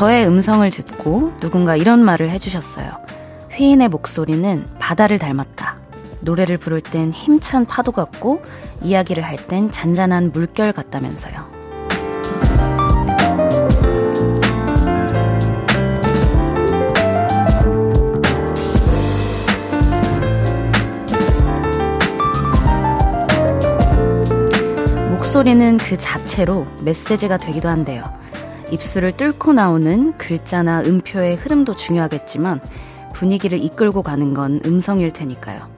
저의 음성을 듣고 누군가 이런 말을 해주셨어요. 휘인의 목소리는 바다를 닮았다. 노래를 부를 땐 힘찬 파도 같고 이야기를 할 땐 잔잔한 물결 같다면서요. 목소리는 그 자체로 메시지가 되기도 한데요. 입술을 뚫고 나오는 글자나 음표의 흐름도 중요하겠지만 분위기를 이끌고 가는 건 음성일 테니까요.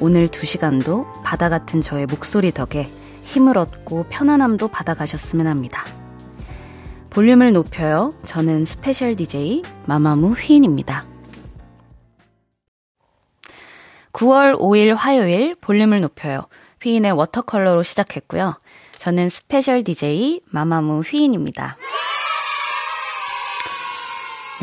오늘 두 시간도 바다 같은 저의 목소리 덕에 힘을 얻고 편안함도 받아가셨으면 합니다. 볼륨을 높여요. 저는 special DJ 마마무 휘인입니다. 9월 5일 화요일 볼륨을 높여요. 휘인의 water color로 시작했고요. 저는 special DJ 마마무 휘인입니다.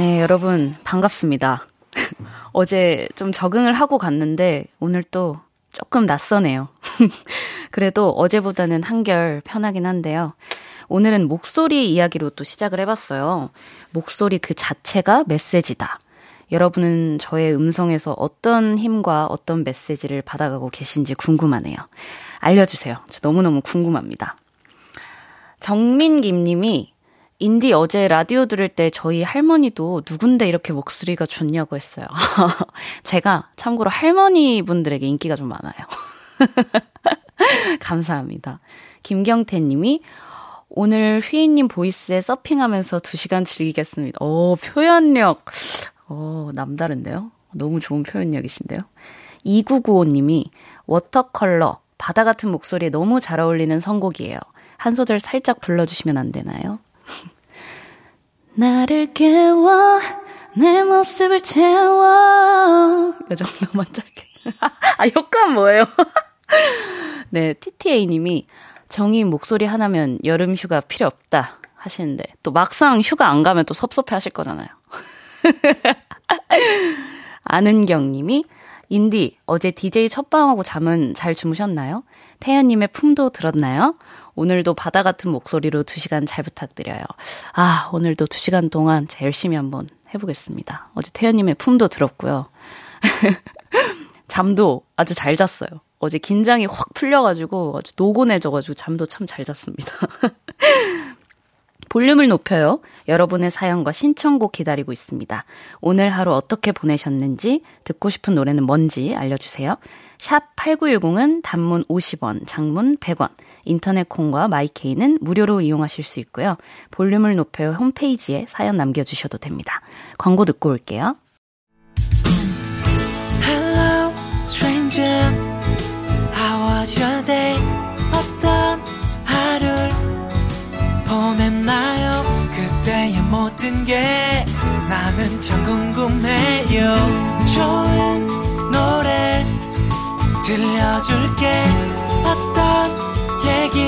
네, 여러분 반갑습니다. 어제 좀 적응을 하고 갔는데 오늘 또 조금 낯서네요. 그래도 어제보다는 한결 편하긴 한데요. 오늘은 목소리 이야기로 또 시작을 해봤어요. 목소리 그 자체가 메시지다. 여러분은 저의 음성에서 어떤 힘과 어떤 메시지를 받아가고 계신지 궁금하네요. 알려주세요. 저 너무너무 궁금합니다. 정민김 님이 인디 어제 라디오 들을 때 저희 할머니도 누군데 이렇게 목소리가 좋냐고 했어요. 제가 참고로 할머니 분들에게 인기가 좀 많아요. 감사합니다. 김경태 님이 오늘 휘인님 보이스에 서핑하면서 2시간 즐기겠습니다. 오, 표현력. 오, 남다른데요? 너무 좋은 표현력이신데요? 2995님이 워터컬러, 바다 같은 목소리에 너무 잘 어울리는 선곡이에요. 한 소절 살짝 불러주시면 안 되나요? 나를 깨워 내 모습을 채워 이 정도만 짧게 아 효과는 뭐예요? 네 TTA님이 정희 목소리 하나면 여름 휴가 필요 없다 하시는데 또 막상 휴가 안 가면 또 섭섭해 하실 거잖아요 아는경님이 인디 어제 DJ 첫방하고 잠은 잘 주무셨나요? 태연님의 품도 들었나요? 오늘도 바다 같은 목소리로 2시간 잘 부탁드려요. 아, 오늘도 2시간 동안 제 열심히 한번 해보겠습니다. 어제 태연님의 품도 들었고요. 잠도 아주 잘 잤어요. 어제 긴장이 확 풀려가지고 아주 노곤해져가지고 잠도 참 잘 잤습니다. 볼륨을 높여요. 여러분의 사연과 신청곡 기다리고 있습니다. 오늘 하루 어떻게 보내셨는지, 듣고 싶은 노래는 뭔지 알려주세요. 샵 8910은 단문 50원, 장문 100원, 인터넷 콩과 마이케이는 무료로 이용하실 수 있고요. 볼륨을 높여요 홈페이지에 사연 남겨주셔도 됩니다. 광고 듣고 올게요. Hello, stranger. How was your day? 어떤 하루를 보냈나요? 그때의 모든 게 나는 참 궁금해요. 좋은 노래 들려줄게 어떤 얘기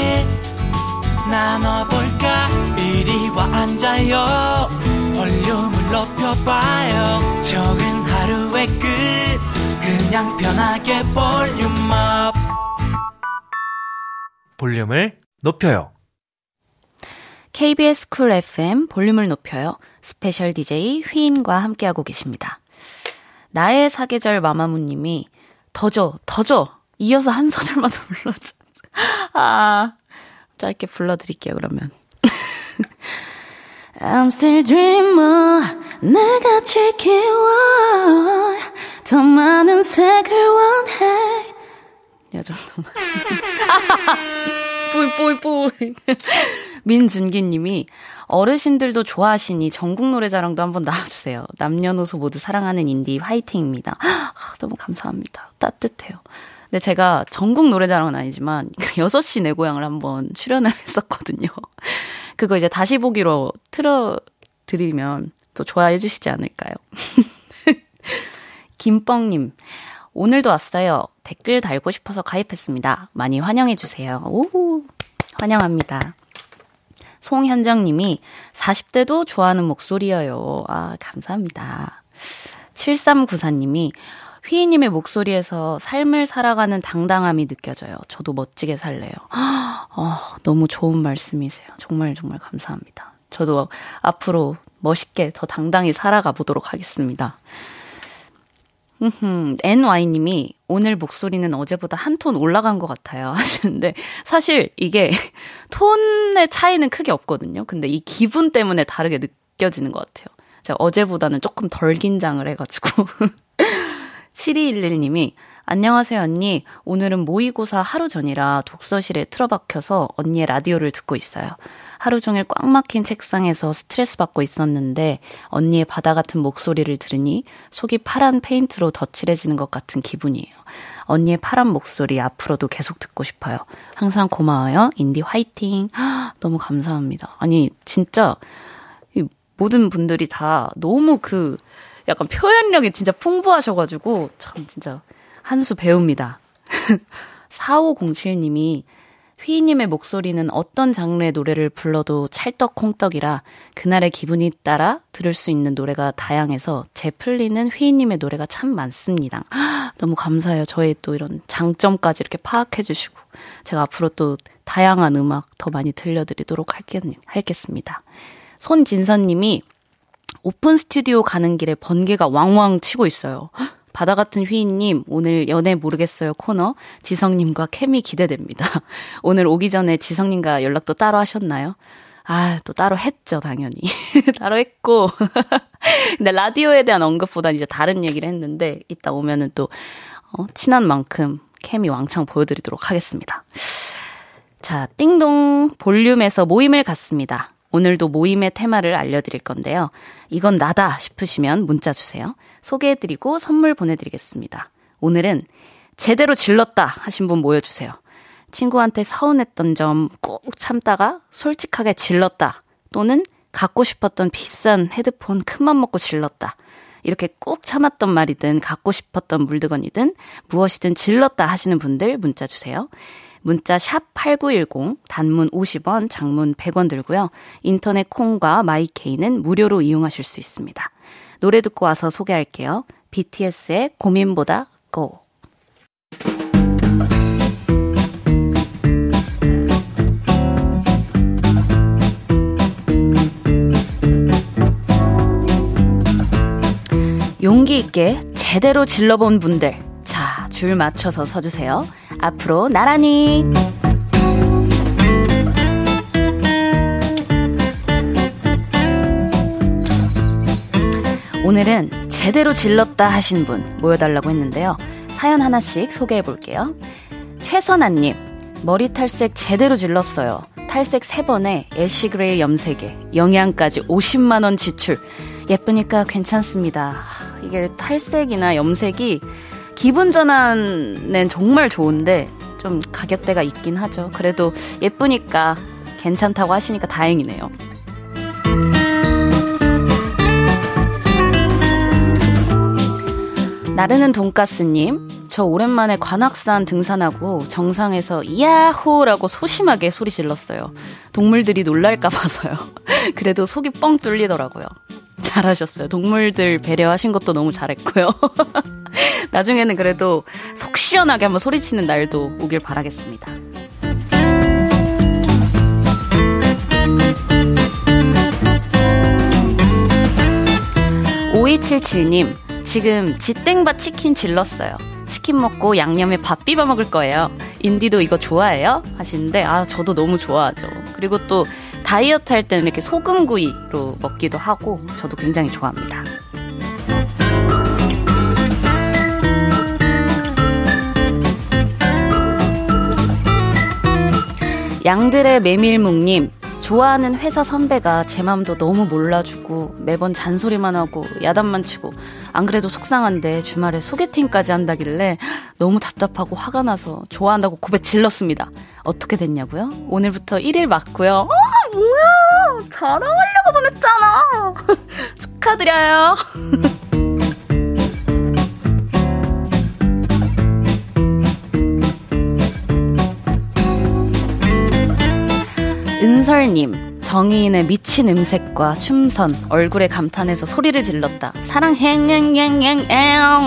나눠볼까? 이리 와 앉아요. 볼륨을 높여봐요. 적은 하루의 끝. 그냥 편하게 volume up. 볼륨을 높여요. KBS Cool FM 볼륨을 높여요. special DJ 휘인과 함께하고 계십니다. 나의 사계절 마마무님이 더줘, 더줘. 이어서 한 소절만 더 불러줘. 아, 짧게 불러드릴게요, 그러면. I'm still dreamer. 내가 지키워. 더 많은 색을 원해. 이 정도만. 뿌이, 뿌이, 뿌이. 민준기 님이 어르신들도 좋아하시니 전국 노래자랑도 한번 나와주세요. 남녀노소 모두 사랑하는 인디 화이팅입니다. 아, 너무 감사합니다. 따뜻해요. 근데 제가 전국 노래자랑은 아니지만 6시 내 고향을 한번 출연을 했었거든요. 그거 이제 다시 보기로 틀어드리면 또 좋아해 주시지 않을까요? 김뻥님, 오늘도 왔어요. 댓글 달고 싶어서 가입했습니다. 많이 환영해 주세요. 오, 환영합니다. 송현정님이 40대도 좋아하는 목소리여요. 아, 감사합니다. 7394님이 휘희님의 목소리에서 삶을 살아가는 당당함이 느껴져요. 저도 멋지게 살래요. 어, 너무 좋은 말씀이세요. 정말 정말 감사합니다. 저도 앞으로 멋있게 더 당당히 살아가 보도록 하겠습니다. NY님이 오늘 목소리는 어제보다 한 톤 올라간 것 같아요. 하시는데, 사실 이게 톤의 차이는 크게 없거든요. 근데 이 기분 때문에 다르게 느껴지는 것 같아요. 제가 어제보다는 조금 덜 긴장을 해가지고. 7211님이 안녕하세요, 언니. 오늘은 모의고사 하루 전이라 독서실에 틀어박혀서 언니의 라디오를 듣고 있어요. 하루 종일 꽉 막힌 책상에서 스트레스 받고 있었는데 언니의 바다 같은 목소리를 들으니 속이 파란 페인트로 덧칠해지는 것 같은 기분이에요. 언니의 파란 목소리 앞으로도 계속 듣고 싶어요. 항상 고마워요. 휜디 화이팅. 너무 감사합니다. 아니, 진짜 모든 분들이 다 너무 그 약간 표현력이 진짜 풍부하셔가지고 참 진짜 한 수 배웁니다. 4507님이 휘희님의 목소리는 어떤 장르의 노래를 불러도 찰떡콩떡이라 그날의 기분이 따라 들을 수 있는 노래가 다양해서 제 풀리는 휘희님의 노래가 참 많습니다. 너무 감사해요. 저의 또 이런 장점까지 이렇게 파악해 주시고 제가 앞으로 또 다양한 음악 더 많이 들려드리도록 할겠, 하겠습니다. 손진선님이 오픈 스튜디오 가는 길에 번개가 왕왕 치고 있어요. 바다 같은 휘인님, 오늘 연애 모르겠어요 코너 지성님과 케미 기대됩니다. 오늘 오기 전에 지성님과 연락도 따로 하셨나요? 아, 또 따로 했죠, 당연히. 따로 했고. 근데 라디오에 대한 언급보다는 이제 다른 얘기를 했는데, 이따 오면은 또, 어, 친한 만큼 케미 왕창 보여드리도록 하겠습니다. 자, 띵동 볼륨에서 모임을 갖습니다. 오늘도 모임의 테마를 알려드릴 건데요. 이건 나다 싶으시면 문자 주세요. 소개해드리고 선물 보내드리겠습니다. 오늘은 제대로 질렀다 하신 분 모여주세요. 친구한테 서운했던 점 꾹 참다가 솔직하게 질렀다. 또는 갖고 싶었던 비싼 헤드폰 큰맘 먹고 질렀다. 이렇게 꾹 참았던 말이든 갖고 싶었던 물드건이든 무엇이든 질렀다 하시는 분들 문자 주세요. 문자 샵 8910 단문 50원, 장문 100원 들고요. 인터넷 콩과 마이케이는 무료로 이용하실 수 있습니다. 노래 듣고 와서 소개할게요. BTS의 고민보다 고. 용기 있게 제대로 질러본 분들. 자, 줄 맞춰서 서주세요. 앞으로 나란히. 오늘은 제대로 질렀다 하신 분 모여달라고 했는데요. 사연 하나씩 소개해 볼게요. 최선아님, 머리 탈색 제대로 질렀어요. 탈색 3번에 애쉬그레이 염색에 영양까지 50만원 지출. 예쁘니까 괜찮습니다. 이게 탈색이나 염색이 기분 전환은 정말 좋은데 좀 가격대가 있긴 하죠. 그래도 예쁘니까 괜찮다고 하시니까 다행이네요. 나르는 돈가스님, 저 오랜만에 관악산 등산하고 정상에서 야호라고 소심하게 소리 질렀어요. 동물들이 놀랄까 봐서요. 그래도 속이 뻥 뚫리더라고요. 잘하셨어요. 동물들 배려하신 것도 너무 잘했고요. 나중에는 그래도 속 시원하게 한번 소리치는 날도 오길 바라겠습니다. 오이칠칠님 지금 지땡바 치킨 질렀어요. 치킨 먹고 양념에 밥 비벼 먹을 거예요. 인디도 이거 좋아해요? 하시는데, 아, 저도 너무 좋아하죠. 그리고 또 다이어트 할 때는 이렇게 소금구이로 먹기도 하고, 저도 굉장히 좋아합니다. 양들의 메밀묵님, 좋아하는 회사 선배가 제 맘도 너무 몰라주고 매번 잔소리만 하고 야단만 치고 안 그래도 속상한데 주말에 소개팅까지 한다길래 너무 답답하고 화가 나서 좋아한다고 고백 질렀습니다. 어떻게 됐냐고요? 오늘부터 1일 맞고요. 어, 뭐야! 자랑하려고 보냈잖아! 축하드려요! 은설님, 정의인의 미친 음색과 춤선, 얼굴에 감탄해서 소리를 질렀다. 사랑행행행행행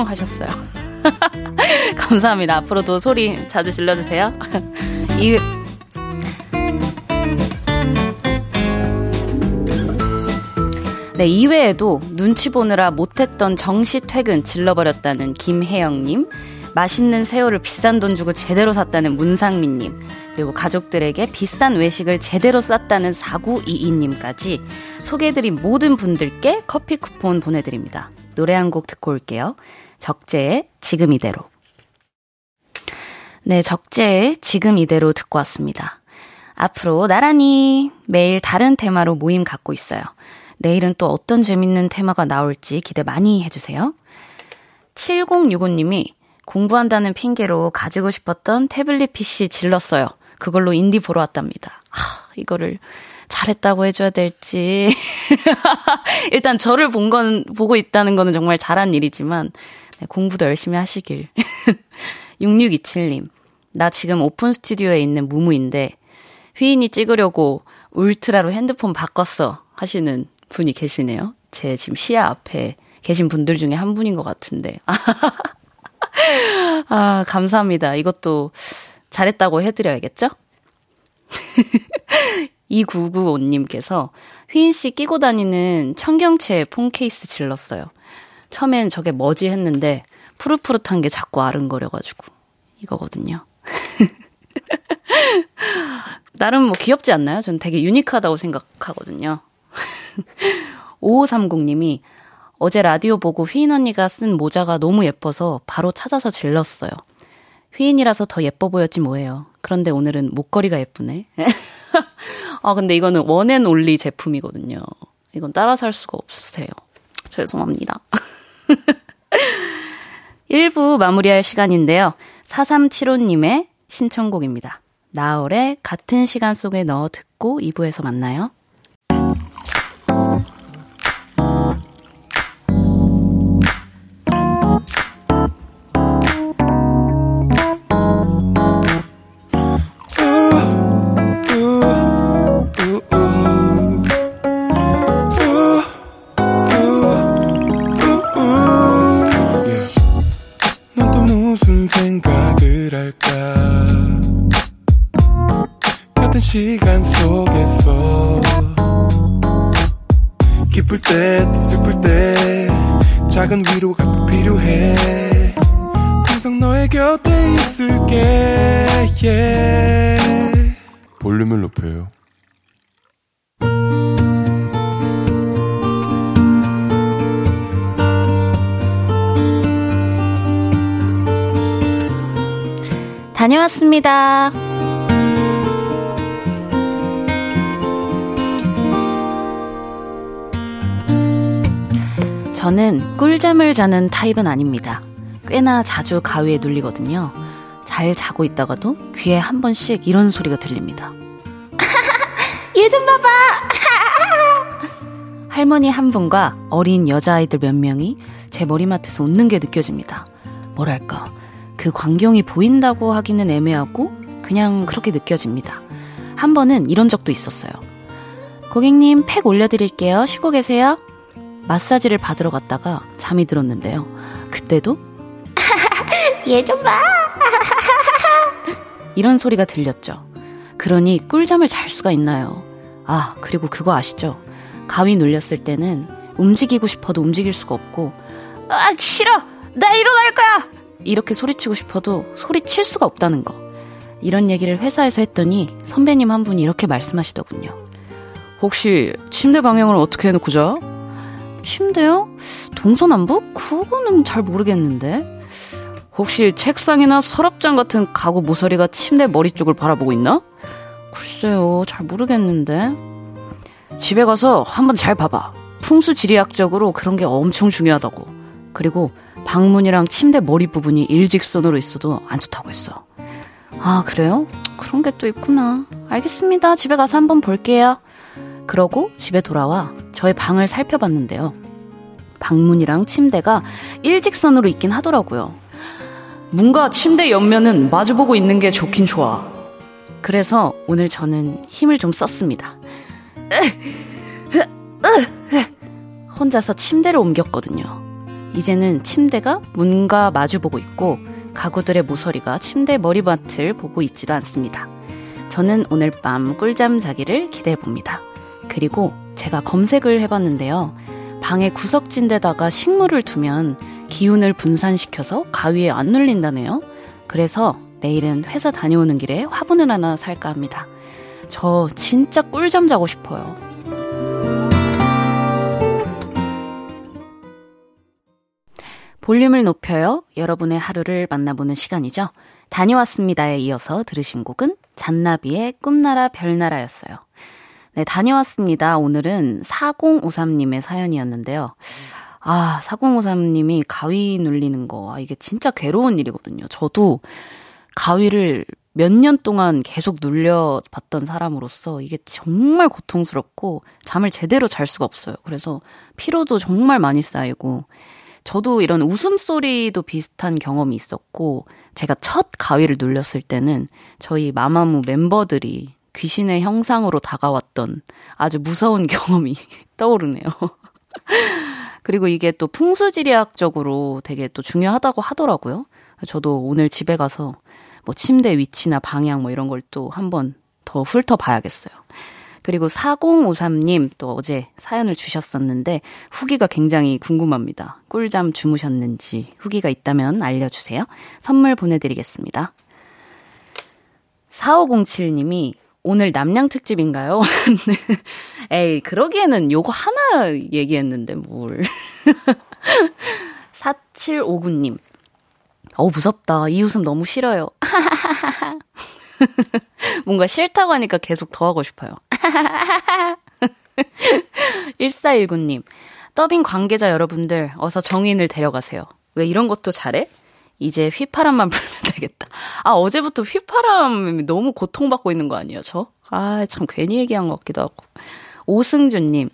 하셨어요. 감사합니다. 앞으로도 소리 자주 질러주세요. 이 네, 이외에도 눈치 보느라 못했던 정시 퇴근 질러버렸다는 김혜영님, 맛있는 새우를 비싼 돈 주고 제대로 샀다는 문상민님, 그리고 가족들에게 비싼 외식을 제대로 쌌다는 4922님까지 소개해드린 모든 분들께 커피 쿠폰 보내드립니다. 노래 한 곡 듣고 올게요. 적재의 지금 이대로. 네, 적재의 지금 이대로 듣고 왔습니다. 앞으로 나란히 매일 다른 테마로 모임 갖고 있어요. 내일은 또 어떤 재밌는 테마가 나올지 기대 많이 해주세요. 7065님이 공부한다는 핑계로 가지고 싶었던 태블릿 PC 질렀어요. 그걸로 인디 보러 왔답니다. 하, 이거를 잘했다고 해줘야 될지. 일단 저를 본 건, 보고 있다는 거는 정말 잘한 일이지만, 네, 공부도 열심히 하시길. 6627님, 나 지금 오픈 스튜디오에 있는 무무인데, 휘인이 찍으려고 울트라로 핸드폰 바꿨어. 하시는 분이 계시네요. 제 지금 시야 앞에 계신 분들 중에 한 분인 것 같은데. 아, 감사합니다. 이것도 잘했다고 해드려야겠죠? 2995님께서 휘인 씨 끼고 다니는 청경채 폰 케이스 질렀어요. 처음엔 저게 뭐지 했는데 푸릇푸릇한 게 자꾸 아른거려가지고 이거거든요. 나름 뭐 귀엽지 않나요? 전 되게 유니크하다고 생각하거든요. 5530님이 어제 라디오 보고 휘인 언니가 쓴 모자가 너무 예뻐서 바로 찾아서 질렀어요. 휘인이라서 더 예뻐 보였지 뭐예요. 그런데 오늘은 목걸이가 예쁘네. 아, 근데 이거는 one and only 제품이거든요. 이건 따라 살 수가 없으세요. 죄송합니다. 1부 마무리할 시간인데요. 4375님의 신청곡입니다. 나얼의 같은 시간 속의 너 듣고 2부에서 만나요. 다녀왔습니다. 저는 꿀잠을 자는 타입은 아닙니다. 꽤나 자주 가위에 눌리거든요. 잘 자고 있다가도 귀에 한 번씩 이런 소리가 들립니다. 얘 좀 봐봐! 할머니 한 분과 어린 여자아이들 몇 명이 제 머리맡에서 웃는 게 느껴집니다. 뭐랄까, 그 광경이 보인다고 하기는 애매하고 그냥 그렇게 느껴집니다. 한 번은 이런 적도 있었어요. 고객님 팩 올려드릴게요. 쉬고 계세요. 마사지를 받으러 갔다가 잠이 들었는데요. 그때도 얘 좀 봐. 이런 소리가 들렸죠. 그러니 꿀잠을 잘 수가 있나요? 아, 그리고 그거 아시죠? 가위 눌렸을 때는 움직이고 싶어도 움직일 수가 없고, 아, 싫어! 나 일어날 거야! 이렇게 소리치고 싶어도 소리칠 수가 없다는 거. 이런 얘기를 회사에서 했더니 선배님 한 분이 이렇게 말씀하시더군요. 혹시 침대 방향을 어떻게 해놓고 자? 침대요? 동서남북? 그거는 잘 모르겠는데. 혹시 책상이나 서랍장 같은 가구 모서리가 침대 머리 쪽을 바라보고 있나? 글쎄요, 잘 모르겠는데. 집에 가서 한번 잘 봐봐. 풍수 지리학적으로 그런 게 엄청 중요하다고. 그리고 방문이랑 침대 머리 부분이 일직선으로 있어도 안 좋다고 했어. 아, 그래요? 그런 게 또 있구나. 알겠습니다. 집에 가서 한번 볼게요. 그러고 집에 돌아와 저의 방을 살펴봤는데요. 방문이랑 침대가 일직선으로 있긴 하더라고요. 뭔가 침대 옆면은 마주보고 있는 게 좋긴 좋아. 그래서 오늘 저는 힘을 좀 썼습니다. 혼자서 침대를 옮겼거든요. 이제는 침대가 문과 마주보고 있고 가구들의 모서리가 침대 머리맡을 보고 있지도 않습니다. 저는 오늘 밤 꿀잠 자기를 기대해 봅니다. 그리고 제가 검색을 해봤는데요. 방의 구석진 데다가 식물을 두면 기운을 분산시켜서 가위에 안 눌린다네요. 그래서 내일은 회사 다녀오는 길에 화분을 하나 살까 합니다. 저 진짜 꿀잠 자고 싶어요. 볼륨을 높여요. 여러분의 하루를 만나보는 시간이죠. 다녀왔습니다에 이어서 들으신 곡은 잔나비의 꿈나라 별나라였어요. 네, 다녀왔습니다. 오늘은 4053님의 사연이었는데요. 아, 4053님이 가위 눌리는 거, 아, 이게 진짜 괴로운 일이거든요. 저도 가위를 몇 년 동안 계속 눌려봤던 사람으로서 이게 정말 고통스럽고 잠을 제대로 잘 수가 없어요. 그래서 피로도 정말 많이 쌓이고 저도 이런 웃음소리도 비슷한 경험이 있었고, 제가 첫 가위를 눌렸을 때는 저희 마마무 멤버들이 귀신의 형상으로 다가왔던 아주 무서운 경험이 떠오르네요. 그리고 이게 또 풍수지리학적으로 되게 또 중요하다고 하더라고요. 저도 오늘 집에 가서 뭐 침대 위치나 방향 뭐 이런 걸 또 한번 더 훑어봐야겠어요. 그리고 4053님 또 어제 사연을 주셨었는데 후기가 굉장히 궁금합니다. 꿀잠 주무셨는지 후기가 있다면 알려주세요. 선물 보내드리겠습니다. 4507님이 오늘 남양 특집인가요? 에이, 그러기에는 요거 하나 얘기했는데 뭘. 4759님. 어우, 무섭다. 이 웃음 너무 싫어요. 뭔가 싫다고 하니까 계속 더 하고 싶어요. 1419님, 더빙 관계자 여러분들, 어서 정인을 데려가세요. 왜 이런 것도 잘해? 이제 휘파람만 불면 되겠다. 아, 어제부터 휘파람이 너무 고통받고 있는 거 아니에요, 저? 아, 참 괜히 얘기한 것 같기도 하고. 오승준님, 어,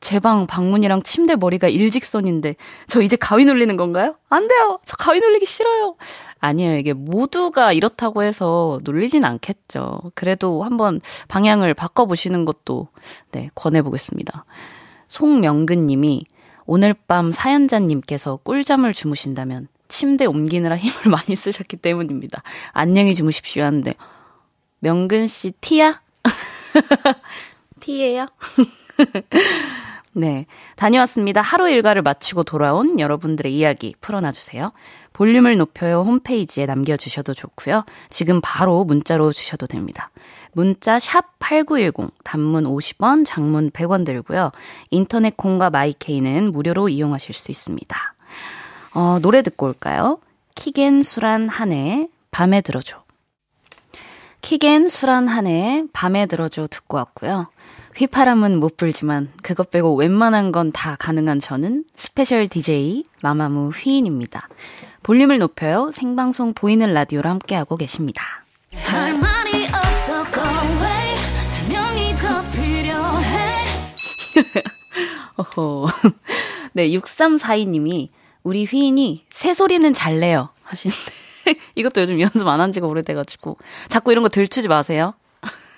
제 방 방문이랑 침대 머리가 일직선인데, 저 이제 가위 눌리는 건가요? 안 돼요! 저 가위 눌리기 싫어요! 아니에요. 이게 모두가 이렇다고 해서 눌리진 않겠죠. 그래도 한번 방향을 바꿔 보시는 것도, 네, 권해 보겠습니다. 송명근 님이 오늘 밤 사연자님께서 꿀잠을 주무신다면 침대 옮기느라 힘을 많이 쓰셨기 때문입니다. 안녕히 주무십시오 하는데, 명근 씨 티야? 티예요? 네. 다녀왔습니다. 하루 일과를 마치고 돌아온 여러분들의 이야기 풀어놔주세요. 볼륨을 높여요 홈페이지에 남겨주셔도 좋고요. 지금 바로 문자로 주셔도 됩니다. 문자 샵 8910, 단문 50원, 장문 100원 들고요. 인터넷 콩과 마이케이는 무료로 이용하실 수 있습니다. 어, 노래 듣고 올까요? 키겐 수란 한해 밤에 들어줘. 키겐 수란 한해 밤에 들어줘 듣고 왔고요. 휘파람은 못 불지만 그것 빼고 웬만한 건 다 가능한 저는 special DJ 마마무 휘인입니다. 볼륨을 높여요. 생방송 보이는 라디오로 함께하고 계십니다. 어허. 네, 6342님이 우리 휘인이 새소리는 잘 내요 하시는데 이것도 요즘 연습 안 한 지가 오래돼가지고 자꾸 이런 거 들추지 마세요.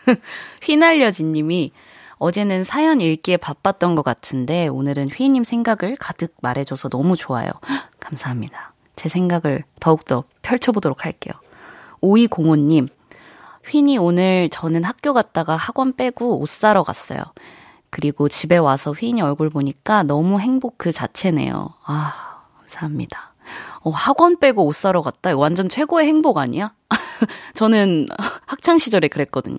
휘날려진 님이 어제는 사연 읽기에 바빴던 것 같은데 오늘은 휘인님 생각을 가득 말해줘서 너무 좋아요. 감사합니다. 제 생각을 더욱더 펼쳐보도록 할게요. 5205님, 휘니 오늘 저는 학교 갔다가 학원 빼고 옷 사러 갔어요. 그리고 집에 와서 휘니 얼굴 보니까 너무 행복 그 자체네요. 아, 감사합니다. 어, 학원 빼고 옷 사러 갔다? 완전 최고의 행복 아니야? 저는 학창시절에 그랬거든요.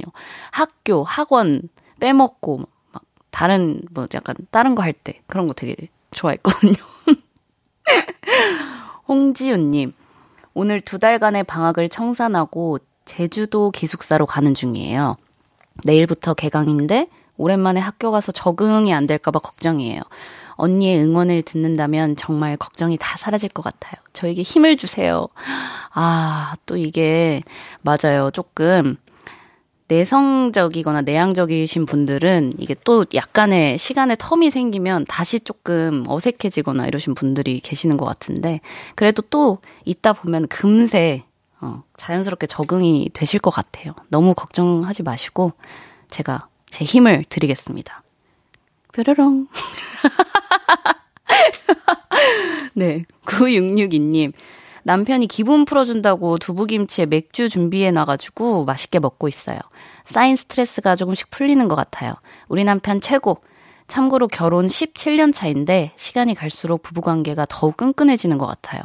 학교, 학원, 빼먹고 막 다른 뭐 약간 다른 거 할 때 그런 거 되게 좋아했거든요. 홍지윤님, 오늘 두 달간의 방학을 청산하고 제주도 기숙사로 가는 중이에요. 내일부터 개강인데 오랜만에 학교 가서 적응이 안 될까봐 걱정이에요. 언니의 응원을 듣는다면 정말 걱정이 다 사라질 것 같아요. 저에게 힘을 주세요. 아, 또 이게, 맞아요. 조금, 내성적이거나 내향적이신 분들은 이게 또 약간의 시간의 텀이 생기면 다시 조금 어색해지거나 이러신 분들이 계시는 것 같은데 그래도 또 있다 보면 금세 어, 자연스럽게 적응이 되실 것 같아요. 너무 걱정하지 마시고 제가 제 힘을 드리겠습니다. 뾰로롱. 네, 9662님. 남편이 기분 풀어준다고 두부김치에 맥주 준비해 놔가지고 맛있게 먹고 있어요. 쌓인 스트레스가 조금씩 풀리는 것 같아요. 우리 남편 최고. 참고로 결혼 17년 차인데 시간이 갈수록 부부관계가 더욱 끈끈해지는 것 같아요.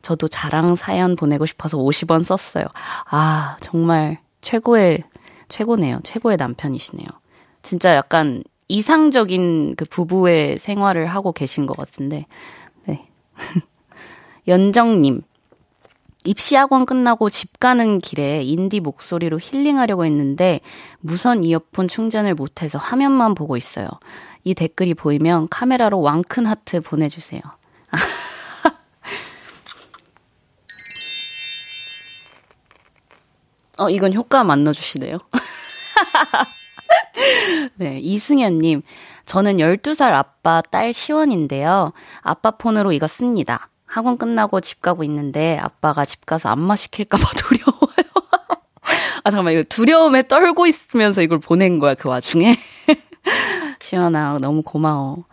저도 자랑 사연 보내고 싶어서 50원 썼어요. 아, 정말 최고의, 최고네요. 최고의 남편이시네요. 진짜 약간 이상적인 그 부부의 생활을 하고 계신 것 같은데, 네. 연정님. 입시학원 끝나고 집 가는 길에 인디 목소리로 힐링하려고 했는데 무선 이어폰 충전을 못해서 화면만 보고 있어요. 이 댓글이 보이면 카메라로 왕큰 하트 보내주세요. 어, 이건 효과 만나주시네요. 네, 이승현님. 저는 12살 아빠 딸 시원인데요. 아빠 폰으로 이거 씁니다. 학원 끝나고 집 가고 있는데 아빠가 집 가서 안마 시킬까봐 두려워요. 아, 잠깐만, 이거 두려움에 떨고 있으면서 이걸 보낸 거야, 그 와중에. 시원아, 너무 고마워.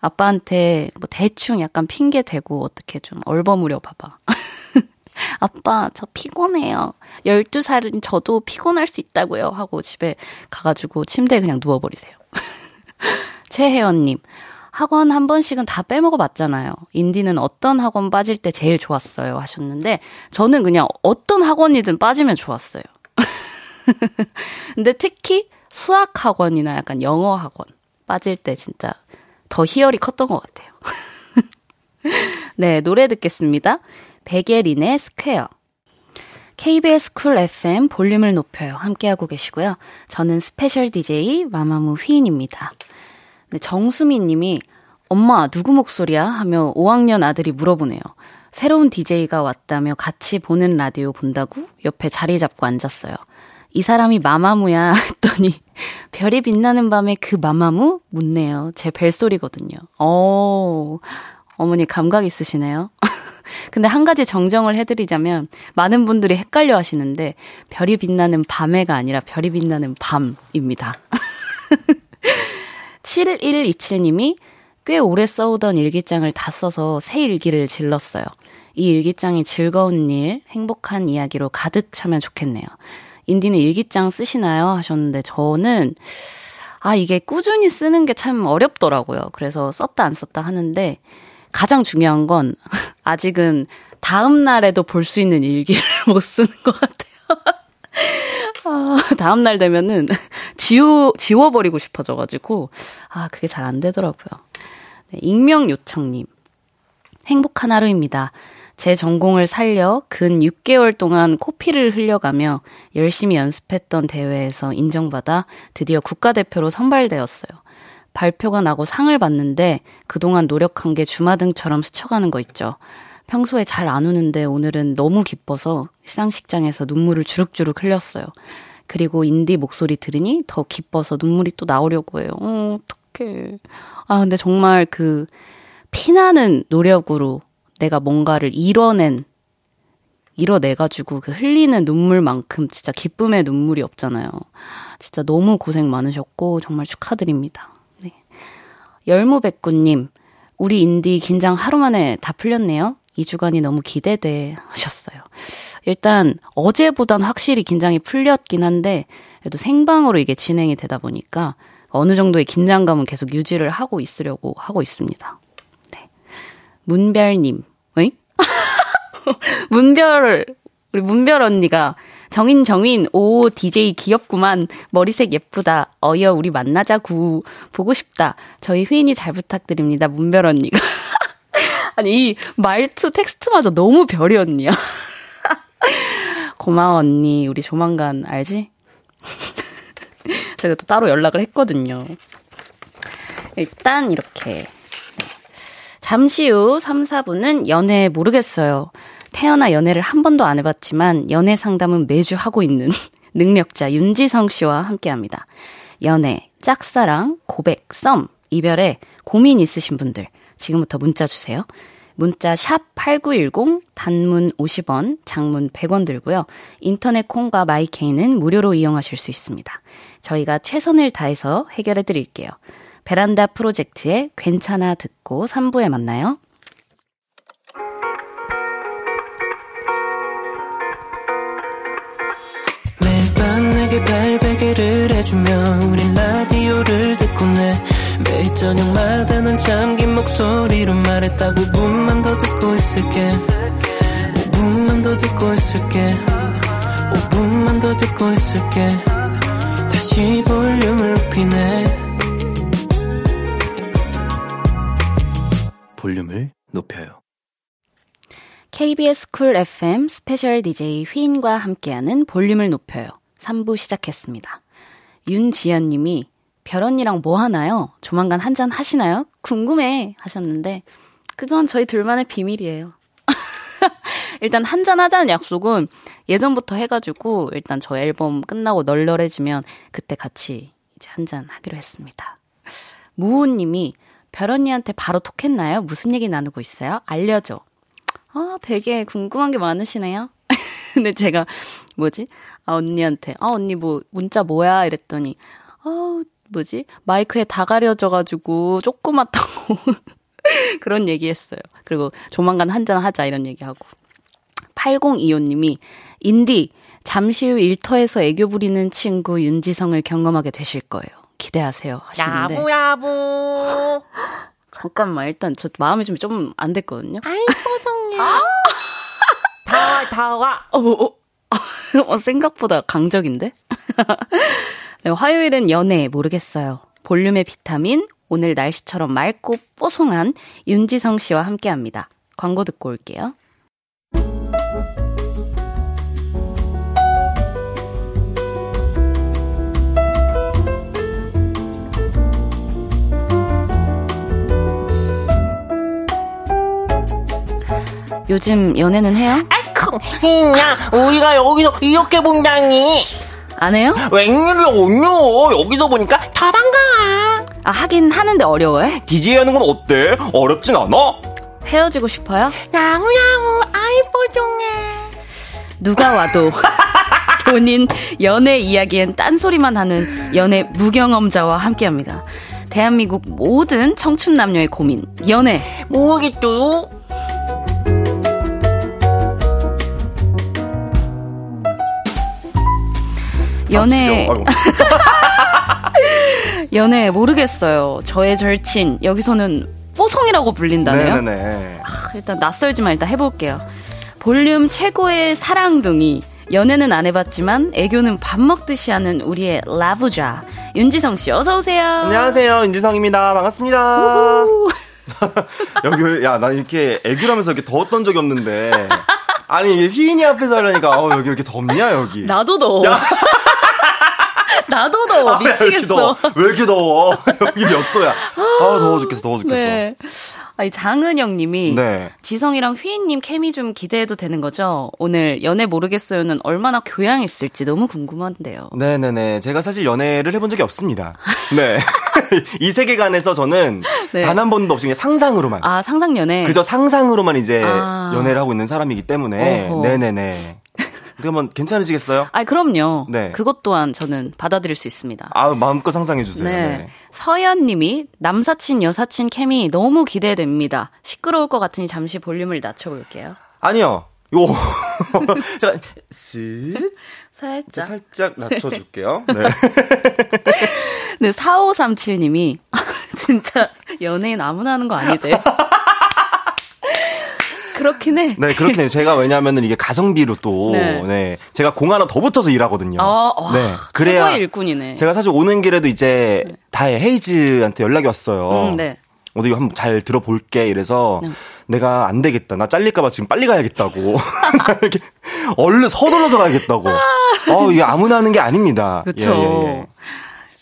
아빠한테 뭐 대충 약간 핑계 대고 어떻게 좀 얼버무려 봐봐. 아빠, 저 피곤해요. 12살인 저도 피곤할 수 있다고요. 하고 집에 가가지고 침대에 그냥 누워버리세요. 최혜연님, 학원 한 번씩은 다 빼먹어 봤잖아요. 인디는 어떤 학원 빠질 때 제일 좋았어요. 하셨는데, 저는 그냥 어떤 학원이든 빠지면 좋았어요. 근데 특히 수학 학원이나 약간 영어 학원 빠질 때 진짜 더 희열이 컸던 것 같아요. 네, 노래 듣겠습니다. 백예린의 Square. KBS Cool FM 볼륨을 높여요. 함께하고 계시고요. 저는 special DJ 마마무 휘인입니다. 네, 정수민 님이 엄마 누구 목소리야? 하며 5학년 아들이 물어보네요. 새로운 DJ가 왔다며 같이 보는 라디오 본다고 옆에 자리 잡고 앉았어요. 이 사람이 마마무야 했더니 별이 빛나는 밤에 그 마마무 묻네요. 제 벨소리거든요. 어, 어머니 감각 있으시네요. 근데 한 가지 정정을 해드리자면 많은 분들이 헷갈려 하시는데 별이 빛나는 밤에가 아니라 별이 빛나는 밤입니다. 7127님이 꽤 오래 써오던 일기장을 다 써서 새 일기를 질렀어요. 이 일기장이 즐거운 일, 행복한 이야기로 가득 차면 좋겠네요. 인디는 일기장 쓰시나요? 하셨는데 저는 아, 이게 꾸준히 쓰는 게 참 어렵더라고요. 그래서 썼다 안 썼다 하는데 가장 중요한 건 아직은 다음 날에도 볼 수 있는 일기를 못 쓰는 것 같아요. 아, 다음 날 되면은 지우 지워버리고 싶어져가지고 아 그게 잘 안 되더라고요. 네, 익명 요청님 행복한 하루입니다. 제 전공을 살려 근 6개월 동안 코피를 흘려가며 열심히 연습했던 대회에서 인정받아 드디어 국가대표로 선발되었어요. 발표가 나고 상을 받는데 그동안 노력한 게 주마등처럼 스쳐가는 거 있죠. 평소에 잘 안 우는데 오늘은 너무 기뻐서 시상식장에서 눈물을 주룩주룩 흘렸어요. 그리고 인디 목소리 들으니 더 기뻐서 눈물이 또 나오려고 해요. 어, 어떡해. 아, 근데 정말 그 피나는 노력으로 내가 뭔가를 이뤄낸, 이뤄내가지고 그 흘리는 눈물만큼 진짜 기쁨의 눈물이 없잖아요. 진짜 너무 고생 많으셨고, 정말 축하드립니다. 네. 열무백구님, 우리 인디 긴장 하루 만에 다 풀렸네요. 2주간이 너무 기대돼 하셨어요. 일단 어제보단 확실히 긴장이 풀렸긴 한데 그래도 생방으로 이게 진행이 되다 보니까 어느 정도의 긴장감은 계속 유지를 하고 있으려고 하고 있습니다. 네. 문별님, 응? 문별, 우리 문별 언니가 정인 정인 오 DJ 귀엽구만 머리색 예쁘다 어여 우리 만나자구 보고 싶다 저희 휘인이 잘 부탁드립니다 문별 언니가 아니 이 말투 텍스트마저 너무 별이 언니야 고마워 언니 우리 조만간 알지? 제가 또 따로 연락을 했거든요. 일단 이렇게 잠시 후 3, 4분은 연애 모르겠어요. 태어나 연애를 한 번도 안 해봤지만 연애 상담은 매주 하고 있는 능력자 윤지성 씨와 함께 합니다. 연애, 짝사랑, 고백, 썸, 이별에 고민 있으신 분들 지금부터 문자 주세요. 문자 샵 8910 단문 50원, 장문 100원 들고요. 인터넷 콩과 마이케이는 무료로 이용하실 수 있습니다. 저희가 최선을 다해서 해결해 드릴게요. 베란다 프로젝트의 괜찮아 듣고 3부에 만나요. 매일 밤 내게 발베개를 해주며 우린 라디오를 듣고 내 매일 저녁마다 난 잠긴 목소리로 말했다 5분만 더 듣고 있을게. 5분만 더 듣고 있을게. 5분만 더 듣고 있을게. 다시 볼륨을 높이네. 볼륨을 높여요. KBS Cool FM special DJ 휘인과 함께하는 볼륨을 높여요. 3부 시작했습니다. 윤지연 님이 별 언니랑 뭐 하나요? 조만간 한 잔 하시나요? 궁금해 하셨는데 그건 저희 둘만의 비밀이에요. 일단 한 잔 하자는 약속은 예전부터 해가지고 일단 저 앨범 끝나고 널널해지면 그때 같이 이제 한 잔 하기로 했습니다. 무우님이 별 언니한테 바로 톡했나요? 무슨 얘기 나누고 있어요? 알려줘. 아, 되게 궁금한 게 많으시네요. 근데 제가 뭐지? 아, 언니한테 아, 언니 뭐 문자 뭐야? 이랬더니 아, 뭐지? 마이크에 다 가려져가지고 조그맣다고 그런 얘기했어요. 그리고 조만간 한잔 하자 이런 얘기하고 8025님이 인디 잠시 후 일터에서 애교 부리는 친구 윤지성을 경험하게 되실 거예요. 기대하세요. 하시는데. 야부 야부. 잠깐만 일단 저 마음이 좀 좀 안 됐거든요. 아이 뽀송해. 다 다와. 어, 어, 어, 생각보다 강적인데? 네, 화요일은 연애 모르겠어요. 볼륨의 비타민 오늘 날씨처럼 맑고 뽀송한 윤지성 씨와 함께합니다. 광고 듣고 올게요. 요즘 연애는 해요? 아이쿠, 야, 우리가 여기서 이렇게 본다니. 안 해요? 웬일이야, 언니. 여기서 보니까 다 반가워. 아, 하긴 하는데 어려워요? DJ 하는 건 어때? 어렵진 않아? 헤어지고 싶어요? 야무야무, 아이 뽀송해. 누가 와도 본인 연애 이야기엔 딴소리만 하는 연애 무경험자와 함께합니다. 대한민국 모든 청춘 남녀의 고민, 연애. 모르겠어 연애, 아. 연애 모르겠어요. 저의 절친, 여기서는 뽀송이라고 불린다네요. 네네네. 아, 일단 낯설지만 일단 해볼게요. 볼륨 최고의 사랑둥이. 연애는 안 해봤지만 애교는 밥 먹듯이 하는 우리의 라부자 윤지성 씨 어서 오세요. 안녕하세요, 인지성입니다. 반갑습니다. 우. 여기, 야, 나 이렇게 애교라면서 이렇게 더웠던 적이 없는데. 아니, 이게 휘인이 앞에서 하려니까, 어, 여기 이렇게 덥냐, 여기. 나도 더워. 나도 더워 아, 왜 이렇게 미치겠어. 더워? 왜 이렇게 더워? 여기 몇 도야? 아, 더워 죽겠어, 더워 죽겠어. 네. 아니 장은영 님이 네. 지성이랑 휘인 님 케미 좀 기대해도 되는 거죠? 오늘 연애 모르겠어요는 얼마나 교양 있을지 너무 궁금한데요. 네 네 네. 제가 사실 연애를 해본 적이 없습니다. 네. 이 세계관에서 저는 네. 단한 번도 없이 그냥 상상으로만. 아 상상 연애. 그저 상상으로만 이제 아. 연애를 하고 있는 사람이기 때문에. 어허. 네 네 네. 그러면 괜찮으시겠어요? 아 그럼요. 네. 그것 또한 저는 받아들일 수 있습니다. 아 마음껏 상상해 주세요. 네. 네. 서연님이 남사친 여사친 케미 너무 기대됩니다. 시끄러울 것 같으니 잠시 볼륨을 낮춰 볼게요. 아니요. 요. 자, 쓱. 살짝. 살짝 낮춰줄게요. 네. 네, 4537님이 진짜 연예인 아무나 하는 거 아니대. 그렇긴 해. 네, 그렇긴 해요. 제가 왜냐하면 이게 가성비로 또, 네. 네. 제가 공 하나 더 붙여서 일하거든요. 아, 와, 네. 그래야. 일꾼이네. 제가 사실 오는 길에도 이제 다혜 헤이즈한테 연락이 왔어요. 음, 네. 어디 한번 잘 들어볼게 이래서 네. 내가 안 되겠다. 나 잘릴까봐 지금 빨리 가야겠다고. 이렇게 얼른 서둘러서 가야겠다고. 어, 이게 아무나 하는 게 아닙니다. 그쵸. 예, 예, 예.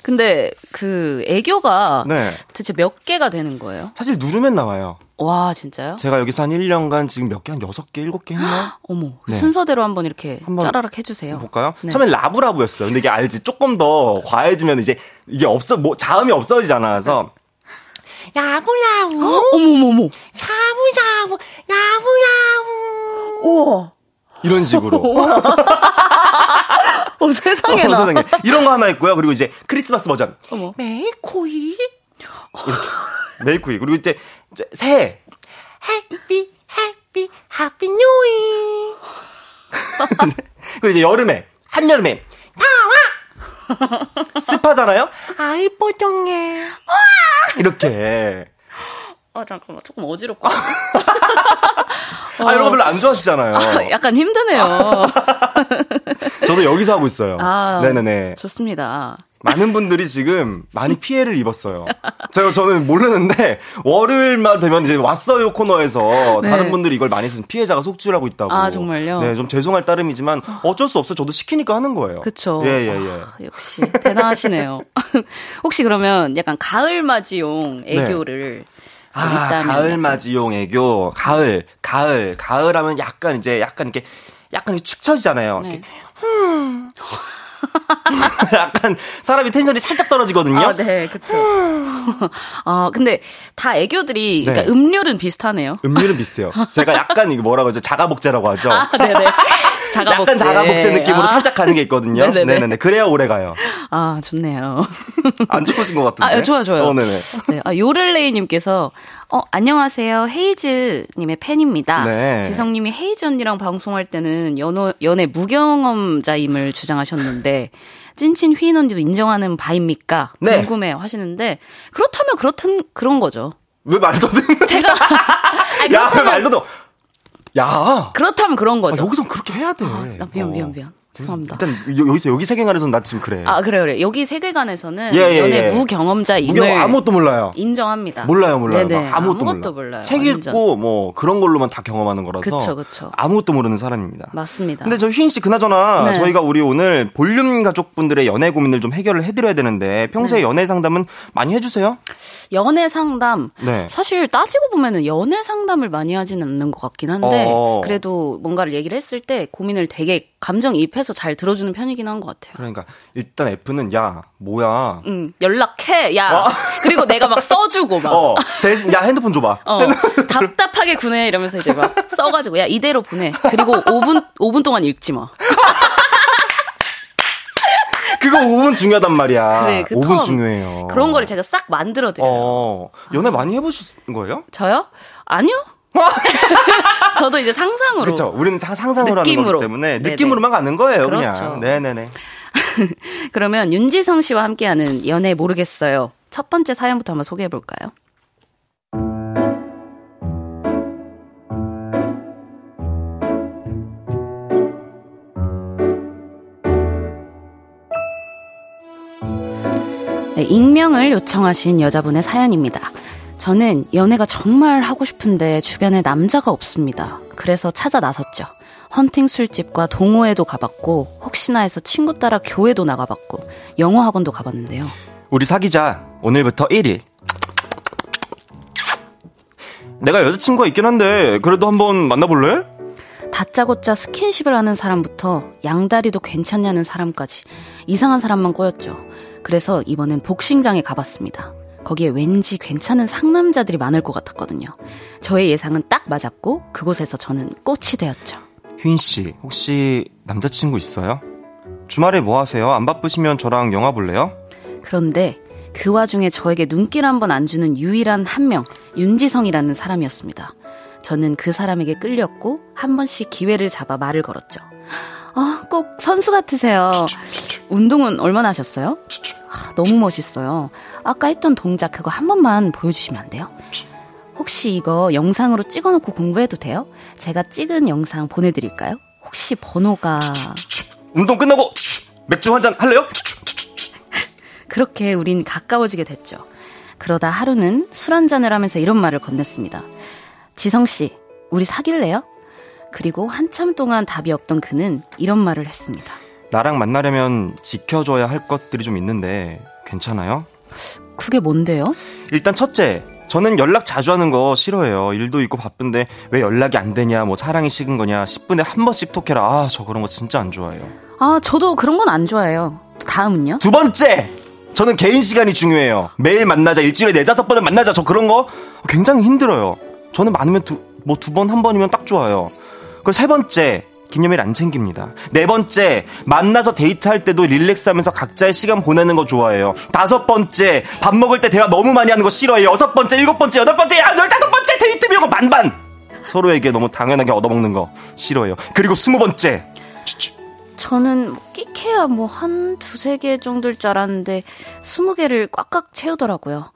근데 그 애교가 네. 대체 몇 개가 되는 거예요? 사실 누르면 나와요. 와, 진짜요? 제가 여기서 한 1년간 지금 몇 개, 한 6개, 7개 했나? 어머, 네. 순서대로 한번 이렇게 한번 짜라락 해주세요. 볼까요? 네. 처음엔 라브라브였어요. 근데 이게 알지? 조금 더 과해지면 이제 이게 없어, 뭐, 자음이 없어지잖아. 그래서 야부야부 어머머머. 야부야부 우와. 이런 식으로. 어, 세상에 어, 나. 세상에. 이런 거 하나 있고요. 그리고 이제 크리스마스 버전. 어머. 메이코이 메이크이. 그리고 이제 새해. 해피 해피 해피 뉴이 그리고 이제 여름에. 한여름에. 나와 습하잖아요? 아이, 뽀용해. 이렇게. 아, 잠깐만. 조금 어지럽고. 아, 이런 거 별로 안 좋아하시잖아요. 아, 약간 힘드네요. 저도 여기서 하고 있어요. 아, 네네네. 좋습니다. 많은 분들이 지금 많이 피해를 입었어요. 제가 저는 모르는데 월요일만 되면 이제 왔어요 코너에서 네. 다른 분들이 이걸 많이 쓴 피해자가 속주라고 있다고. 아, 정말요? 네, 좀 죄송할 따름이지만 어쩔 수 없어요. 저도 시키니까 하는 거예요. 그쵸. 예, 예, 예. 아, 역시 대단하시네요. 혹시 그러면 약간 가을 맞이용 애교를 아, 있다면 가을 맞이용 애교. 가을, 가을, 가을 하면 약간 이제 약간 이렇게 약간 축 처지잖아요. 네. 이렇게 음. 약간 사람이 텐션이 살짝 떨어지거든요. 아, 네, 그쵸. 아, 근데 다 애교들이, 그러니까 네. 음률은 비슷하네요. 음료는 비슷해요. 제가 약간 이거 뭐라고 하죠? 자가복제라고 하죠. 아, 네 네. 자가복제. 약간 자가복제 느낌으로 아. 살짝 가는 게 있거든요. 네네네. 네네네. 그래야 오래 가요. 아, 좋네요. 안 좋으신 것 같은데. 아, 좋아요, 좋아요. 어, 네네. 네, 아, 요를레이님께서, 어, 안녕하세요. 헤이즈님의 팬입니다. 네. 지성님이 헤이즈 언니랑 방송할 때는 연어, 연애 무경험자임을 주장하셨는데, 찐친 휘인 언니도 인정하는 바입니까? 네. 궁금해 하시는데, 그렇다면 그렇든, 그런 거죠. 왜 말도 안 되는 제가, 아니, 야, 왜 말도 안 돼. 야. 그렇다면 그런 아, 거죠. 여기선 그렇게 해야 돼. 아, 미안, 미안, 어. 미안. 죄송합니다. 일단 여- 여기서 여기 세계관에서는 나 지금 그래. 아, 그래, 그래. 여기 세계관에서는 예, 예, 연애 예. 무경험자임을 무경 아무것도 몰라요. 인정합니다. 몰라요, 몰라요. 아무것도, 아무것도 몰라. 몰라요. 책 완전. 읽고 뭐 그런 걸로만 다 경험하는 거라서 그쵸, 그쵸. 아무것도 모르는 사람입니다. 맞습니다. 근데 저 휘인 씨 그나저나 네. 저희가 우리 오늘 볼륨 가족분들의 연애 고민을 좀 해결을 해드려야 되는데 평소에 네. 연애 상담은 많이 해주세요? 연애 상담. 네. 사실 따지고 보면은 연애 상담을 많이 하지는 않는 것 같긴 한데 어. 그래도 뭔가를 얘기를 했을 때 고민을 되게 감정이입해서 잘 들어주는 편이긴 한 것 같아요. 그러니까 일단 F는 야 뭐야 응, 연락해. 야. 그리고 내가 막 써주고 막. 어 대신 야 핸드폰 줘봐. 어, 답답하게 구내 이러면서 이제 막 써가지고 야 이대로 보내. 그리고 5분 5분 동안 읽지 마. 그거 5분 중요하단 말이야. 그래, 그 5분 텀. 중요해요. 그런 걸 제가 싹 만들어 드려요. 어 연애 많이 해보신 거예요? 저요? 아니요. 저도 이제 상상으로. 그렇죠. 우리는 다 상상으로 하는 느낌으로. 거기 때문에. 느낌으로만 가는 거예요. 그렇죠. 그냥. 네네네. 그러면 윤지성 씨와 함께하는 연애 모르겠어요. 첫 번째 사연부터 한번 소개해 볼까요? 네, 익명을 요청하신 여자분의 사연입니다. 저는 연애가 정말 하고 싶은데 주변에 남자가 없습니다. 그래서 찾아 나섰죠. 헌팅 술집과 동호회도 가봤고 혹시나 해서 친구 따라 교회도 나가봤고 영어 학원도 가봤는데요. 우리 사귀자. 오늘부터 1일. 내가 여자친구가 있긴 한데 그래도 한번 만나볼래? 다짜고짜 스킨십을 하는 사람부터 양다리도 괜찮냐는 사람까지 이상한 사람만 꼬였죠. 그래서 이번엔 복싱장에 가봤습니다. 거기에 왠지 괜찮은 상남자들이 많을 것 같았거든요. 저의 예상은 딱 맞았고 그곳에서 저는 꽃이 되었죠. 휘인 씨, 혹시 남자친구 있어요? 주말에 뭐 하세요? 안 바쁘시면 저랑 영화 볼래요? 그런데 그 와중에 저에게 눈길 한 번 안 주는 유일한 한 명, 윤지성이라는 사람이었습니다. 저는 그 사람에게 끌렸고 한 번씩 기회를 잡아 말을 걸었죠. 아, 꼭 선수 같으세요. 운동은 얼마나 하셨어요? 아, 너무 멋있어요. 아까 했던 동작 그거 한 번만 보여주시면 안 돼요? 혹시 이거 영상으로 찍어놓고 공부해도 돼요? 제가 찍은 영상 보내드릴까요? 혹시 번호가... 운동 끝나고 맥주 한 잔 할래요? 그렇게 우린 가까워지게 됐죠. 그러다 하루는 술 한 잔을 하면서 이런 말을 건넸습니다. 지성 씨, 우리 사귈래요? 그리고 한참 동안 답이 없던 그는 이런 말을 했습니다. 나랑 만나려면 지켜줘야 할 것들이 좀 있는데 괜찮아요? 그게 뭔데요? 일단 첫째, 저는 연락 자주 하는 거 싫어해요. 일도 있고 바쁜데 왜 연락이 안 되냐, 뭐 사랑이 식은 거냐, 10분에 한 번씩 톡해라. 아, 저 그런 거 진짜 안 좋아해요. 아, 저도 그런 건 안 좋아해요. 또 다음은요? 두 번째, 저는 개인 시간이 중요해요. 매일 만나자, 일주일에 네다섯 번을 만나자, 저 그런 거 굉장히 힘들어요. 저는 많으면 두, 뭐 두 번, 한 번이면 딱 좋아요. 그리고 세 번째, 기념일 안 챙깁니다. 네 번째, 만나서 데이트할 때도 relax 하면서 각자의 시간 보내는 거 좋아해요. 다섯 번째, 밥 먹을 때 대화 너무 많이 하는 거 싫어해요. 여섯 번째, 일곱 번째, 여덟 번째, 야, 열다섯 번째 데이트 비용 반반! 서로에게 너무 당연하게 얻어먹는 거 싫어해요. 그리고 스무 번째, 저는 뭐 끽해야 뭐 한 두세 개 정도일 줄 알았는데 스무 개를 꽉꽉 채우더라고요.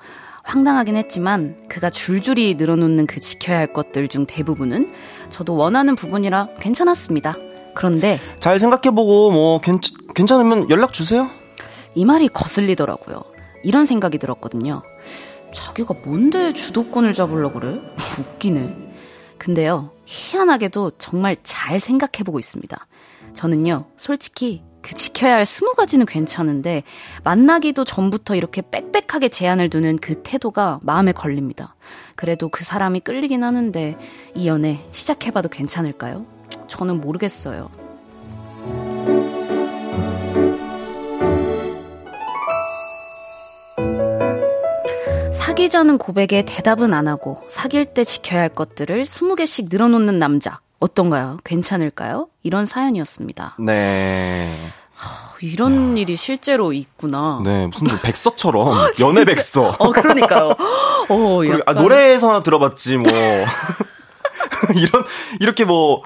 황당하긴 했지만 그가 줄줄이 늘어놓는 그 지켜야 할 것들 중 대부분은 저도 원하는 부분이라 괜찮았습니다. 그런데 잘 생각해보고 뭐 괜, 괜찮으면 연락 주세요. 이 말이 거슬리더라고요. 이런 생각이 들었거든요. 자기가 뭔데 주도권을 잡으려고 그래? 웃기네. 근데요, 희한하게도 정말 잘 생각해보고 있습니다. 저는요, 솔직히 그 지켜야 할 스무 가지는 괜찮은데, 만나기도 전부터 이렇게 빽빽하게 제한을 두는 그 태도가 마음에 걸립니다. 그래도 그 사람이 끌리긴 하는데, 이 연애 시작해봐도 괜찮을까요? 저는 모르겠어요. 사귀자는 고백에 대답은 안 하고 사귈 때 지켜야 할 것들을 20개씩 늘어놓는 남자. 어떤가요? 괜찮을까요? 이런 사연이었습니다. 네. 이런 일이 실제로 있구나. 네, 무슨 뭐 백서처럼 연애 백서. 어, 그러니까요. 어, 아, 약간 노래에서나 들어봤지 뭐. 이런 이렇게 뭐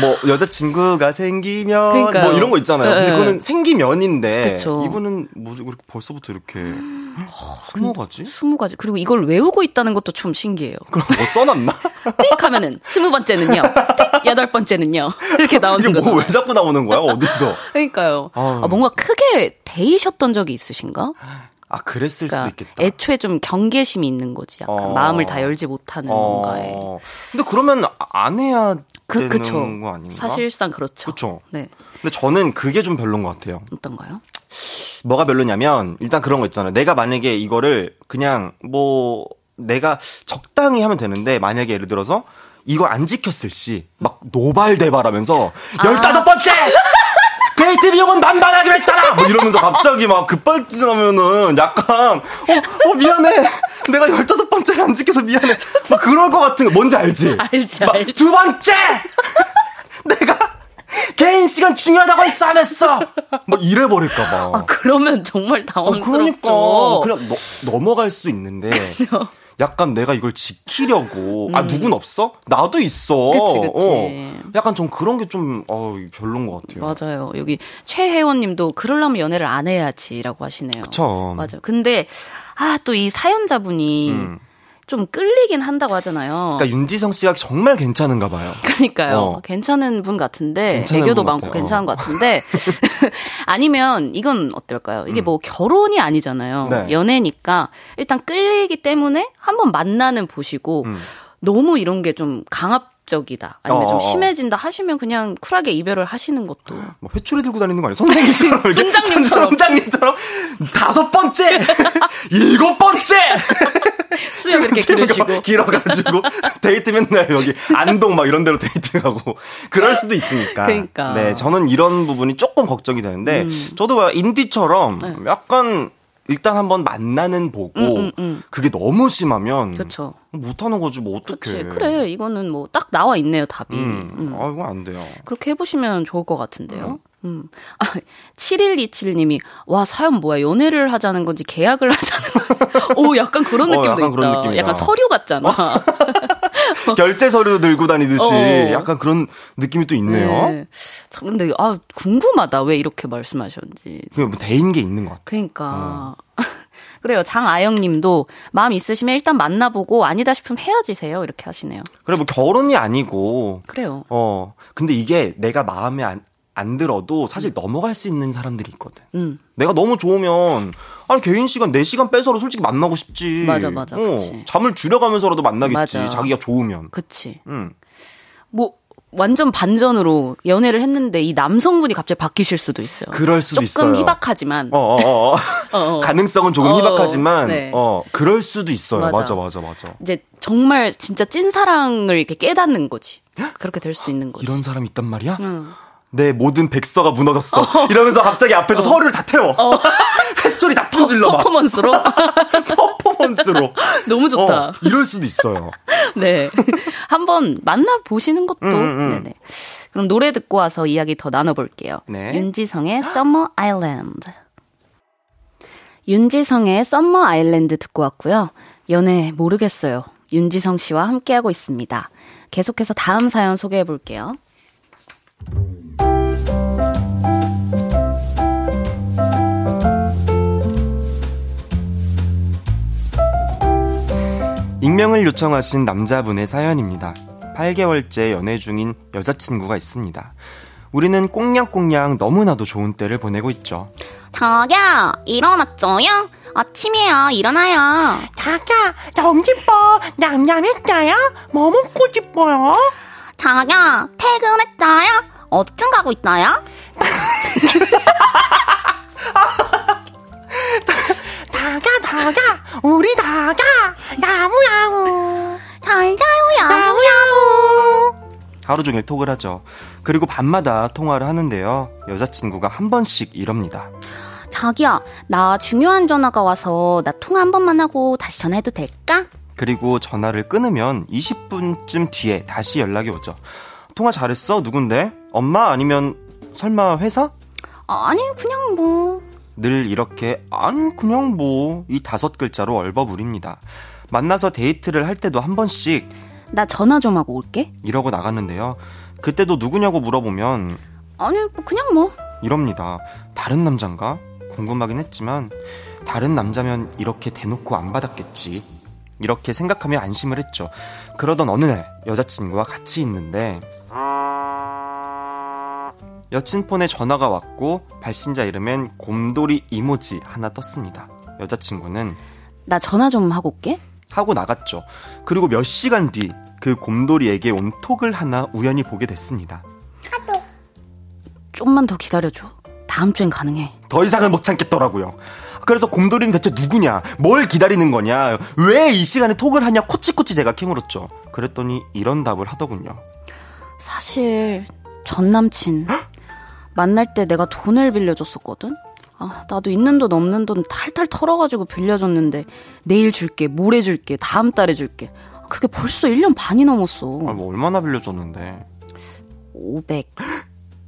뭐 여자친구가 생기면 그러니까요. 뭐 이런 거 있잖아요. 근데 네. 그거는 생기면인데 그쵸. 이분은 뭐지 그렇게 벌써부터 이렇게 스무 가지? 스무 가지. 그리고 이걸 외우고 있다는 것도 좀 신기해요. 그럼 뭐 써놨나? 띡 하면은 스무 번째는요. 띡 여덟 번째는요. 이렇게 나오는 이게 거죠. 뭐왜 자꾸 나오는 거야? 어디서? 그러니까요. 아유. 아, 뭔가 크게 데이셨던 적이 있으신가? 아 그랬을 수도 그러니까 있겠다. 애초에 좀 경계심이 있는 거지. 약간 어. 마음을 다 열지 못하는 뭔가에. 어. 근데 그러면 안 해야 그, 되는 그쵸. 거 아닌가? 사실상 그렇죠. 그쵸. 네. 근데 저는 그게 좀 별론 것 같아요. 어떤가요? 뭐가 별로냐면 일단 그런 거 있잖아요. 내가 만약에 이거를 그냥 뭐 내가 적당히 하면 되는데 만약에 예를 들어서 이걸 안 지켰을 시 막 노발대발하면서 아. 열다섯 번째 데이트 비용은 만반하기로 했잖아. 뭐 이러면서 갑자기 막 급발진하면은 약간 어, 어 미안해. 내가 열다섯 번째를 안 지켜서 미안해. 막 그럴 것 같은 거 뭔지 알지? 알지, 막 알지. 두 번째 내가 개인 시간 중요하다고 했어 안 했어. 뭐 이래 버릴까 봐. 아, 그러면 정말 아, 당황스럽죠. 그러니까 그냥 너- 넘어갈 수도 있는데 그죠? 약간 내가 이걸 지키려고 아 누군 없어? 나도 있어. 음. 그치, 그치. 어. 약간 좀 그런 게 좀 어, 별론 것 같아요. 맞아요. 여기 최혜원님도 그러려면 연애를 안 해야지라고 하시네요. 그쵸. 맞아요. 근데 아 또 이 사연자분이 음. 좀 끌리긴 한다고 하잖아요. 그러니까 윤지성 씨가 정말 괜찮은가 봐요. 그러니까요. 어. 괜찮은 분 같은데 괜찮은 애교도 분 많고. 괜찮은 것 같은데 아니면 이건 어떨까요? 이게 뭐 결혼이 아니잖아요. 음. 네. 연애니까 일단 끌리기 때문에 한번 만나는 보시고 음. 너무 이런 게 좀 강압 적이다 아니면 어, 좀 어. 심해진다 하시면 그냥 쿨하게 이별을 하시는 것도 뭐 회초리 들고 다니는 거 아니야? 선생님처럼 이렇게 선장님처럼. 선장님처럼 다섯 번째, 일곱 번째 수염 이렇게 기르시고 길어가지고 데이트 맨날 여기 안동 막 이런 데로 데이트하고 그럴 수도 있으니까. 그러니까. 음. 네, 저는 이런 부분이 조금 걱정이 되는데 저도 막 인디처럼 네. 약간 일단 한번 만나는 보고 그게 너무 심하면 음, 그쵸. 못하는 거지 뭐 어떡해. 그치. 그래 이거는 뭐 딱 나와 있네요 답이. 음, 음. 아 이거 안 돼요. 그렇게 해보시면 좋을 것 같은데요. 음. 아, 7127님이, 와, 사연 뭐야. 연애를 하자는 건지 계약을 하자는 건지. 오, 약간 그런 어, 느낌도 약간 있다. 그런. 약간 서류 같잖아. 결제 서류 들고 다니듯이 어. 약간 그런 느낌이 또 있네요. 네. 저 근데, 아, 궁금하다. 왜 이렇게 말씀하셨는지. 그게 뭐 대인 게 있는 것 같아. 그러니까. 어. 그래요. 장아영 님도 마음 있으시면 일단 만나보고 아니다 싶으면 헤어지세요. 이렇게 하시네요. 그래 뭐 결혼이 아니고 그래요. 어 근데 이게 내가 마음에 안, 안 들어도 사실 넘어갈 수 있는 사람들이 있거든. 음. 내가 너무 좋으면 아니 개인 시간 4시간 빼서로 솔직히 만나고 싶지. 맞아, 맞아, 어, 그치. 잠을 줄여가면서라도 만나겠지. 맞아. 자기가 좋으면. 그치. 음. 뭐, 완전 반전으로 연애를 했는데 이 남성분이 갑자기 바뀌실 수도 있어요. 그럴 수도 조금 있어요. 희박하지만. 어, 어, 어. 어. 가능성은 조금 어, 희박하지만 네. 어 그럴 수도 있어요. 맞아. 맞아, 맞아, 맞아. 이제 정말 진짜 찐 사랑을 이렇게 깨닫는 거지. 그렇게 될 수도 있는 거지. 이런 사람이 있단 말이야? 응. 내 모든 백서가 무너졌어. 이러면서 갑자기 앞에서 서류를 다 태워. 회초리 다 뿜질러 막. 퍼포먼스로 퍼포먼스로. 너무 좋다. 어, 이럴 수도 있어요. 네. 한번 만나 보시는 것도. 음, 음. 네네. 그럼 노래 듣고 와서 이야기 더 나눠볼게요. 네. 윤지성의 Summer Island. 윤지성의 Summer Island 듣고 왔고요. 연애 모르겠어요. 윤지성 씨와 함께하고 있습니다. 계속해서 다음 사연 소개해 볼게요. 익명을 요청하신 남자분의 사연입니다. 8개월째 연애 중인 여자친구가 있습니다. 우리는 꽁냥꽁냥 너무나도 좋은 때를 보내고 있죠. 자기야, 일어났죠? 아침이야, 일어나요. 자기야, 너무 기뻐. 냠냠했어요? 뭐 먹고 싶어요? 자기야, 퇴근했어요? 어디쯤 가고 있어요? 다가, 다가, 우리 다가, 나무야우. 잘 자요, 나무야우. 하루 종일 톡을 하죠. 그리고 밤마다 통화를 하는데요. 여자친구가 한 번씩 이럽니다. 자기야, 나 중요한 전화가 와서 나 통화 한 번만 하고 다시 전화해도 될까? 그리고 전화를 끊으면 20분쯤 뒤에 다시 연락이 오죠. 통화 잘했어? 누군데? 엄마? 아니면 설마 회사? 아니, 그냥 뭐. 늘 이렇게 아니 그냥 뭐 이 다섯 글자로 얼버무립니다. 만나서 데이트를 할 때도 한 번씩 나 전화 좀 하고 올게. 이러고 나갔는데요. 그때도 누구냐고 물어보면 아니, 뭐 그냥 뭐. 이럽니다. 다른 남잔가? 궁금하긴 했지만 다른 남자면 이렇게 대놓고 안 받았겠지. 이렇게 생각하며 안심을 했죠. 그러던 어느 날 여자친구와 같이 있는데 여친 폰에 전화가 왔고 발신자 이름엔 곰돌이 이모지 하나 떴습니다. 여자친구는 나 전화 좀 하고 올게. 하고 나갔죠. 그리고 몇 시간 뒤 그 곰돌이에게 온 톡을 하나 우연히 보게 됐습니다. 좀만 더 기다려줘. 다음 주엔 가능해. 더 이상은 못 참겠더라고요. 그래서 곰돌이는 대체 누구냐? 뭘 기다리는 거냐? 왜 이 시간에 톡을 하냐? 코치코치 제가 캐물었죠. 그랬더니 이런 답을 하더군요. 사실 전 남친 만날 때 내가 돈을 빌려줬었거든. 아, 나도 있는 돈 없는 돈 탈탈 털어가지고 빌려줬는데 내일 줄게, 모레 줄게, 다음 달에 줄게. 그게 벌써 1년 반이 넘었어. 아, 뭐 얼마나 빌려줬는데. 500.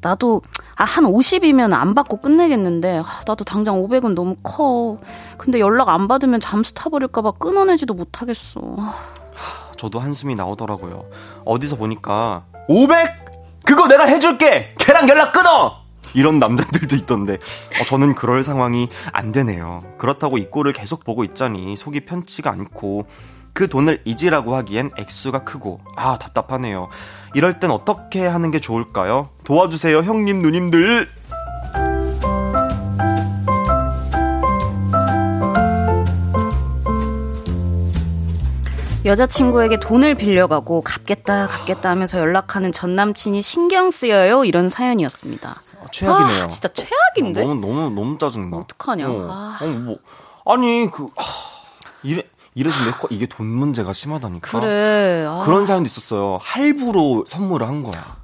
나도 아, 한 50이면 안 받고 끝내겠는데 아, 나도 당장 500은 너무 커. 근데 연락 안 받으면 잠수 타버릴까 봐 끊어내지도 못하겠어. 아, 저도 한숨이 나오더라고요. 어디서 보니까 500? 그거 내가 해줄게. 걔랑 연락 끊어. 이런 남자들도 있던데 어, 저는 그럴 상황이 안 되네요. 그렇다고 이 꼴을 계속 보고 있자니 속이 편치가 않고 그 돈을 잊으라고 하기엔 액수가 크고 아 답답하네요. 이럴 땐 어떻게 하는 게 좋을까요? 도와주세요 형님 누님들. 여자친구에게 돈을 빌려가고 갚겠다 갚겠다 하면서 연락하는 전 남친이 신경 쓰여요 이런 사연이었습니다. 아, 최악이네요. 아, 진짜 최악인데. 너무 너무 너무 짜증나. 어떡하냐. 어. 아. 아니 뭐 아니 그 하, 이래 이래서 내거 이게 돈 문제가 심하다니까. 그래. 아, 그런 사연도 있었어요. 할부로 선물을 한 거야.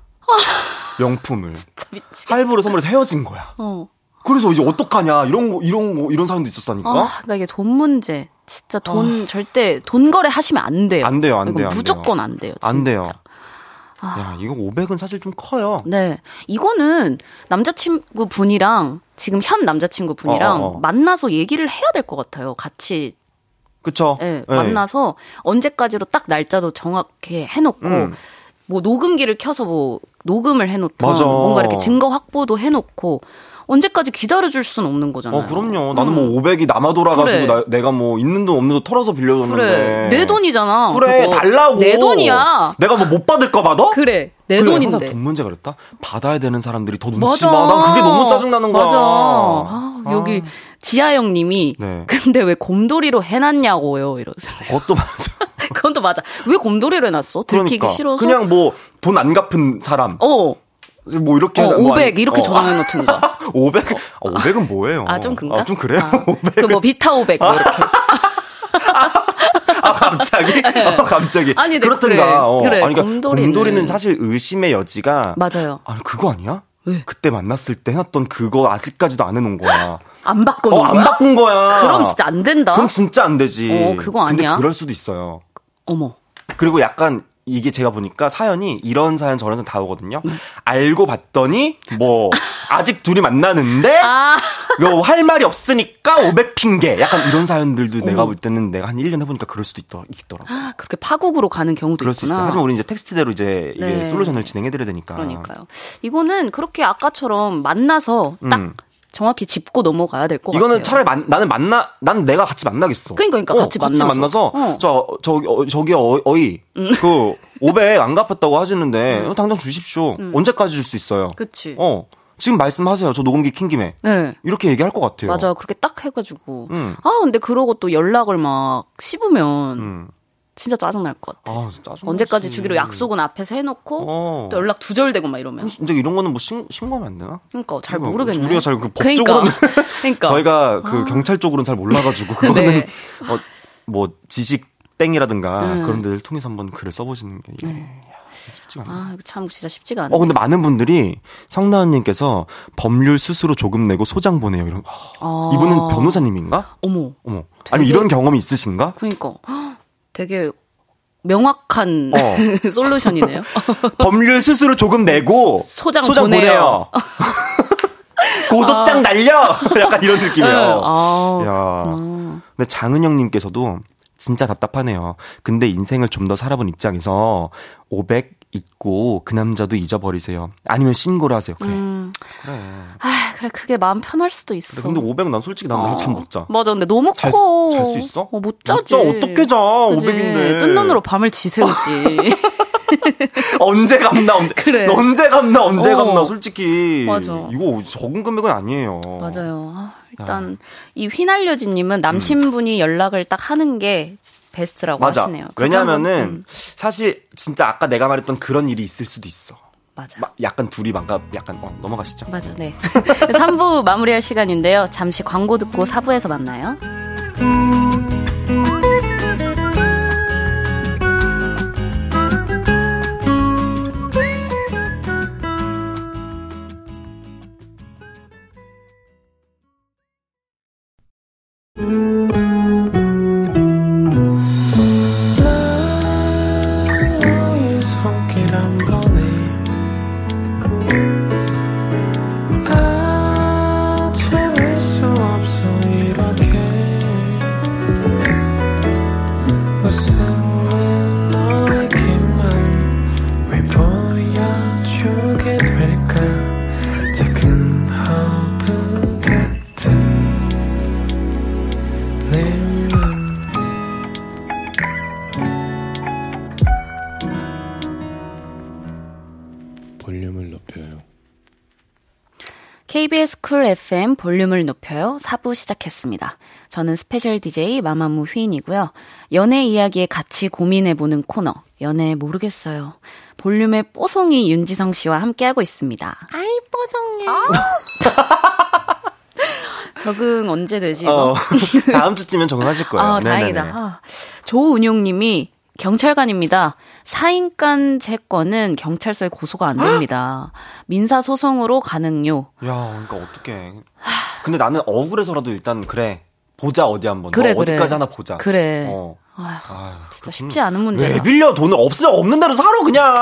명품을. 진짜 미치. 할부로 선물해서 헤어진 거야. 어. 그래서 이제 어떡하냐 이런 거 이런 거 이런 사연도 있었다니까. 아, 그러니까 이게 돈 문제. 진짜 돈 절대 돈 거래 하시면 안 돼요. 안 돼요, 안 돼요, 안 무조건 돼요. 안 돼요. 안 진짜. 돼요. 야 이거 500은 사실 좀 커요. 네. 이거는 남자친구 분이랑 지금 현 남자친구 분이랑 어, 어, 어. 만나서 얘기를 해야 될 것 같아요. 같이 그쵸? 예, 예. 만나서 언제까지로 딱 날짜도 정확히 해놓고 음. 뭐 녹음기를 켜서 뭐 녹음을 해놓던 맞아. 뭔가 이렇게 증거 확보도 해놓고 언제까지 기다려줄 수는 없는 거잖아요. 어 그럼요. 나는 뭐 500이 남아 돌아가지고 그래. 나- 내가 뭐 있는 돈 없는 돈 털어서 빌려줬는데. 그래 내 돈이잖아. 그래 그거. 달라고. 내 돈이야. 내가 뭐 못 받을까 봐 너? 그래 내 그래, 돈인데. 항상 돈 문제가 그랬다. 받아야 되는 사람들이 더 눈치 맞아. 봐. 난 그게 너무 짜증 나는 거야. 맞아. 아, 여기 지하영님이 네. 근데 왜 곰돌이로 해놨냐고요 이러세요. 그것도 맞아. 그건 또 맞아. 왜 곰돌이로 해놨어? 들키기 그러니까. 싫어서. 그냥 뭐 돈 안 갚은 사람. 어, 뭐 이렇게 어뭐500 아니- 이렇게 어. 저장해 놓든가. 500? 아, 500은 뭐예요? 아, 좀 그런가? 아, 좀 그래요? 500. 그뭐 비타 500 뭐 이렇게. 아, 갑자기? 아, 갑자기. 아니, 네, 그렇든가. 그래. 어. 그래, 아니, 그러니까 곰돌이는. 곰돌이는 사실 의심의 여지가. 맞아요. 아니, 그거 아니야? 왜? 그때 만났을 때 해놨던 그거 아직까지도 안 해놓은 거야. 안 바꾸는 어, 안 거야? 바꾼 거야. 그럼 진짜 안 된다. 그럼 진짜 안 되지. 어, 그거 아니야? 근데 그럴 수도 있어요. 어머. 그리고 약간 이게 제가 보니까 사연이 이런 사연 저런 사연 다 오거든요. 음. 알고 봤더니 뭐 아직 둘이 만나는데 아, 요할 말이 없으니까 500 핑계. 약간 이런 사연들도 내가 볼 때는 내가 한 1년 해보니까 그럴 수도 있더, 있더라고. 그렇게 파국으로 가는 경우도 그럴 수 있구나. 있어요. 하지만 우리 이제 텍스트대로 이제 이게 네. 솔루션을 진행해드려야 되니까. 그러니까요. 이거는 그렇게 아까처럼 만나서 딱 음. 정확히 짚고 넘어가야 될 것 같아요. 이거는 차라리 만, 나는 만나, 나는 내가 같이 만나겠어. 그러니까, 그러니까 어, 같이 만나서. 만나서, 어. 저, 저, 어, 저기, 어, 어이, 그, 500안 갚았다고 하시는데, 어, 당장 주십시오. 언제까지 줄 수 있어요? 그치. 어, 지금 말씀하세요. 저 녹음기 킨 김에. 네. 이렇게 얘기할 것 같아요. 맞아. 그렇게 딱 해가지고. 음. 아, 근데 그러고 또 연락을 막 씹으면 음. 진짜 짜증날 것 같아. 아, 언제까지 주기로 약속은 앞에서 해놓고 어. 또 연락 두절되고 막 이러면. 근데 이런 거는 뭐 신, 신고하면 안 되나? 그러니까 잘 이거 모르겠네. 우리가 잘그 그러니까. 법적으로는 그러니까. 저희가 그 경찰 쪽으로는 잘 몰라가지고 그거는 네. 어, 뭐 지식 땡이라든가 음. 그런 데를 통해서 한번 글을 써보시는 게 이게 쉽지가 않아요. 아, 이거 참 진짜 쉽지가 않아. 어 근데 많은 분들이 성나은님께서 법률 스스로 조금 내고 소장 보내요. 이런 아. 이분은 변호사님인가? 어머. 어머 아니 이런 경험이 있으신가? 그러니까 되게 명확한 어. 솔루션이네요. 법률 스스로 조금 내고 소장 보내요. 고소장 날려 약간 이런 느낌이에요. 네. 아, 야. 근데 장은영님께서도 진짜 답답하네요. 근데 인생을 좀 더 살아본 입장에서 500 잊고 그 남자도 잊어버리세요. 아니면 신고를 하세요. 그래. 음. 그래. 아, 그래 그게 마음 편할 수도 있어. 그래. 근데 500 난 솔직히 난 잠못 자. 맞아, 근데 너무 잘, 커. 잘 수 있어? 어, 못 자지. 자, 어떻게 자? 500인데. 뜬 눈으로 밤을 지새우지. 언제 갚나 언제 그래. 언제 갚나 언제 어. 갚나 솔직히 맞아. 이거 적은 금액은 아니에요. 맞아요. 아, 일단 이 휘날려진님은 남친분이 연락을 딱 하는 게 베스트라고 맞아. 하시네요. 왜냐면은 음, 사실 진짜 아까 내가 말했던 그런 일이 있을 수도 있어. 맞아. 막 약간 둘이 망가 약간 어, 넘어가시죠. 맞아, 네. 3부 마무리할 시간인데요. 잠시 광고 듣고 4부에서 만나요. KBS Cool FM 볼륨을 높여요. 4부 시작했습니다. 저는 special DJ 마마무 휘인이고요. 연애 이야기에 같이 고민해보는 코너, 연애 모르겠어요. 볼륨의 뽀송이 윤지성 씨와 함께하고 있습니다. 아이 뽀송해. 적응 언제 되지? 어? 다음 주쯤엔 적응하실 거예요. 아. 다행이다. 아, 조은용 님이 경찰관입니다. 사인간 제 건은 경찰서에 고소가 안 됩니다. 민사 소송으로 가능요. 야, 그러니까 어떡해. 근데 나는 억울해서라도 일단 그래. 보자 어디 한번. 그래, 너 그래. 어디까지 하나 보자. 그래. 어. 아휴, 진짜 그 쉽지 돈- 않은 문제다. 왜 빌려 돈을 없으면 없는 대로 사러 그냥.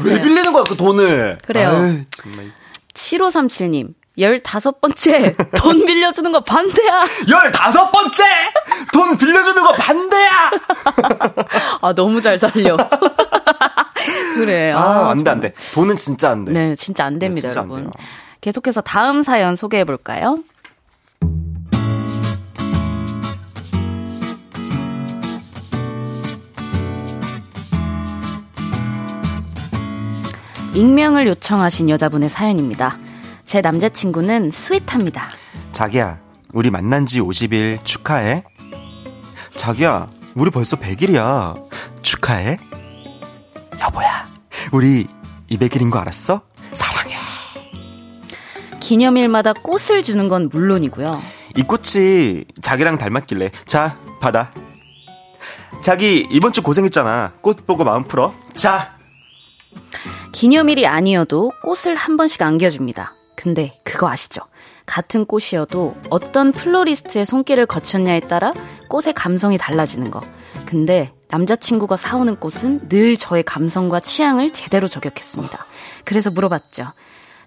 왜 그래. 빌리는 거야 그 돈을. 그래요. 아유, 정말. 7537님. 15번째 돈 빌려주는 거 반대야. 열다섯 번째 돈 빌려주는 거 반대야. 아, 너무 잘 살려. 그래. 아, 안 돼, 안 돼. 돈은 진짜 안 돼. 네, 진짜 안 됩니다, 진짜 안 여러분. 돼요. 계속해서 다음 사연 소개해 볼까요? 익명을 요청하신 여자분의 사연입니다. 제 남자친구는 스윗합니다. 자기야, 우리 만난 지 50일 축하해. 자기야, 우리 벌써 100일이야. 축하해. 여보야, 우리 200일인 거 알았어? 사랑해. 기념일마다 꽃을 주는 건 물론이고요. 이 꽃이 자기랑 닮았길래. 자, 받아. 자기, 이번 주 고생했잖아. 꽃 보고 마음 풀어. 자, 기념일이 아니어도 꽃을 한 번씩 안겨줍니다. 근데 그거 아시죠? 같은 꽃이어도 어떤 플로리스트의 손길을 거쳤냐에 따라 꽃의 감성이 달라지는 거. 근데 남자친구가 사오는 꽃은 늘 저의 감성과 취향을 제대로 저격했습니다. 그래서 물어봤죠.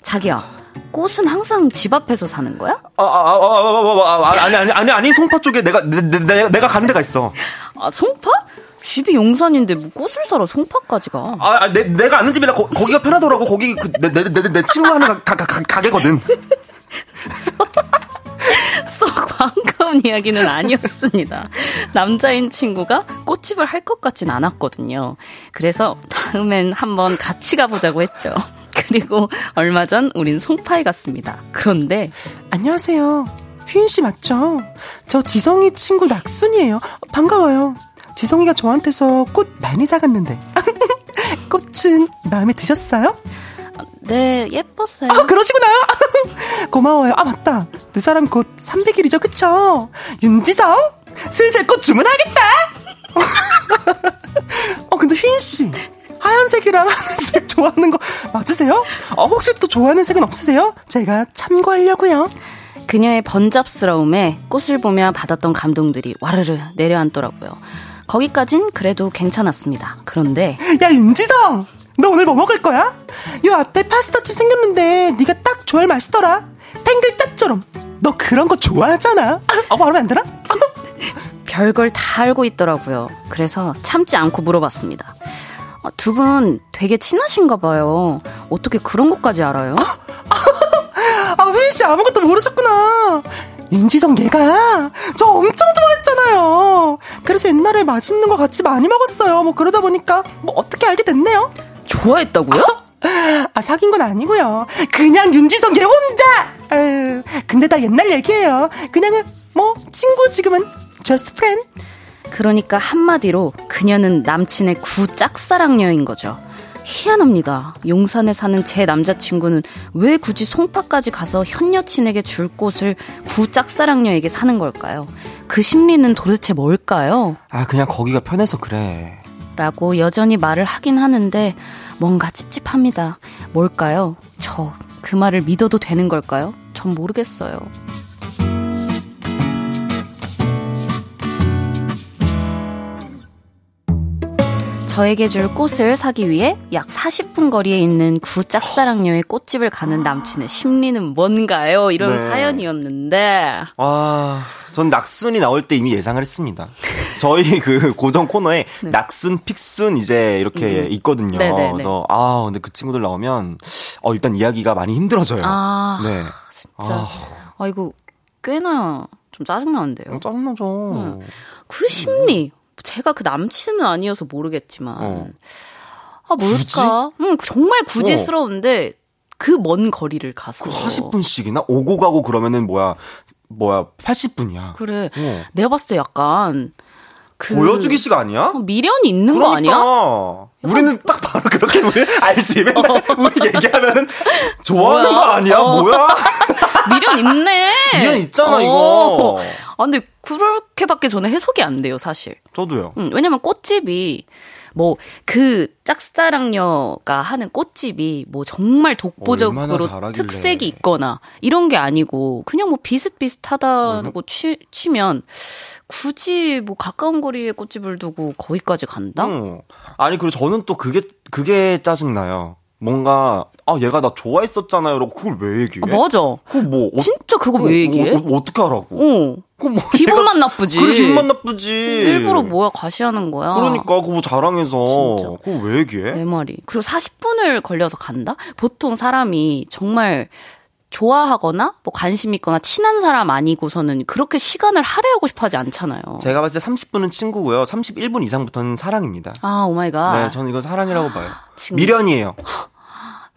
자기야, 꽃은 항상 집 앞에서 사는 거야? 아, 아, 아, 아, 아, 아, 아, 아니, 아니, 아니, 아니, 송파 쪽에 내가, 내, 내, 내, 내가 가는 데가 있어. 아, 송파? 집이 용산인데 뭐 꽃을 사러 송파까지 가. 아, 아, 내, 내가 아는 집이라 거, 거기가 편하더라고. 거기 그, 내, 내, 내, 내 친구 하는 가, 가, 가, 가게거든. 반가운 이야기는 아니었습니다. 남자인 친구가 꽃집을 할 것 같진 않았거든요. 그래서 다음엔 한번 같이 가보자고 했죠. 그리고 얼마 전 우린 송파에 갔습니다. 그런데 안녕하세요. 휘인 씨 맞죠? 저 지성이 친구 낙순이에요. 반가워요. 지성이가 저한테서 꽃 많이 사갔는데. 꽃은 마음에 드셨어요? 네, 예뻤어요. 아, 그러시구나. 고마워요. 아, 맞다. 두 사람 곧 300일이죠, 그쵸? 윤지성? 슬슬 꽃 주문하겠다! 어, 근데 휘인씨. 하얀색이랑 하늘색 좋아하는 거 맞으세요? 어, 혹시 또 좋아하는 색은 없으세요? 제가 참고하려고요. 그녀의 번잡스러움에 꽃을 보며 받았던 감동들이 와르르 내려앉더라고요. 거기까진 그래도 괜찮았습니다. 그런데 야 윤지성 너 오늘 뭐 먹을 거야? 요 앞에 파스타집 생겼는데 네가 딱 좋아할 맛이더라 탱글짝처럼 너 그런 거 좋아하잖아 어 말하면 안 되나? 별걸 다 알고 있더라고요. 그래서 참지 않고 물어봤습니다. 아, 두분 되게 친하신가 봐요. 어떻게 그런 것까지 알아요? 아 휘인 씨 아무것도 모르셨구나 윤지성 얘가 저 엄청 좋아했잖아요 그래서 옛날에 맛있는 거 같이 많이 먹었어요 뭐 그러다 보니까 뭐 어떻게 알게 됐네요 좋아했다고요? 아, 사귄 건 아니고요. 그냥 윤지성 얘 혼자! 에휴, 근데 다 옛날 얘기예요. 그냥은, 뭐, 친구 지금은, just friend. 그러니까 한마디로 그녀는 남친의 구 짝사랑녀인 거죠. 희한합니다. 용산에 사는 제 남자친구는 왜 굳이 송파까지 가서 현 여친에게 줄 꽃을 구 짝사랑녀에게 사는 걸까요? 그 심리는 도대체 뭘까요? 아, 그냥 거기가 편해서 그래. 라고 여전히 말을 하긴 하는데 뭔가 찝찝합니다. 뭘까요? 저 그 말을 믿어도 되는 걸까요? 전 모르겠어요. 저에게 줄 꽃을 사기 위해 약 40분 거리에 있는 구 짝사랑녀의 꽃집을 가는 남친의 심리는 뭔가요? 이런 네. 사연이었는데 아, 전 낙순이 나올 때 이미 예상을 했습니다. 저희 그 고정 코너에 낙순, 픽순 이제 이렇게 있거든요. 네. 네네네. 그래서 아, 근데 그 친구들 나오면 어 일단 이야기가 많이 힘들어져요. 아, 네. 진짜 아. 아 이거 꽤나 좀 짜증나는데요. 어, 짜증나죠. 음. 그 심리. 제가 그 남친은 아니어서 모르겠지만. 어. 아, 뭘까? 음, 정말 구지스러운데, 그먼 거리를 가서. 그 40분씩이나 오고 가고 그러면은 뭐야 뭐야 80분이야. 그래. 어. 내가 봤을 때 약간, 그. 보여주기식 아니야? 어, 미련이 있는 거 아니야? 그러니까. 우리는 딱 바로 그렇게 우리 알지? 맨날 우리 얘기하면은 좋아하는 어. 뭐야? 거 아니야? 어. 뭐야? 미련 있네! 미련 있잖아, 어. 이거. 아, 근데 그렇게밖에 저는 해석이 안 돼요, 사실. 저도요. 음, 왜냐면 꽃집이 뭐 그 짝사랑녀가 하는 꽃집이 뭐 정말 독보적으로. 특색이 있거나 이런 게 아니고 그냥 뭐 비슷비슷하다고 치, 치면 굳이 뭐 가까운 거리에 꽃집을 두고 거기까지 간다? 어. 아니 그리고 저는 또 그게 그게 짜증 나요. 뭔가 아 얘가 나 좋아했었잖아요. 라고 그걸 왜 얘기해? 아, 맞아. 그거 뭐 어, 진짜 그거 어, 왜 얘기해? 어, 어, 어떻게 하라고? 어. 뭐 기분만 얘가- 나쁘지. 그래 기분만 나쁘지. 일부러 뭐야 과시하는 거야. 그러니까 그거 뭐 자랑해서 진짜. 그거 왜 얘기해? 내 말이. 그리고 40분을 걸려서 간다? 보통 사람이 정말 좋아하거나 뭐 관심 있거나 친한 사람 아니고서는 그렇게 시간을 할애하고 싶어 하지 않잖아요. 제가 봤을 때 30분은 친구고요. 31분 이상부터는 사랑입니다. 아, oh my god. 네, 저는 이건 사랑이라고 봐요. 지금- 미련이에요.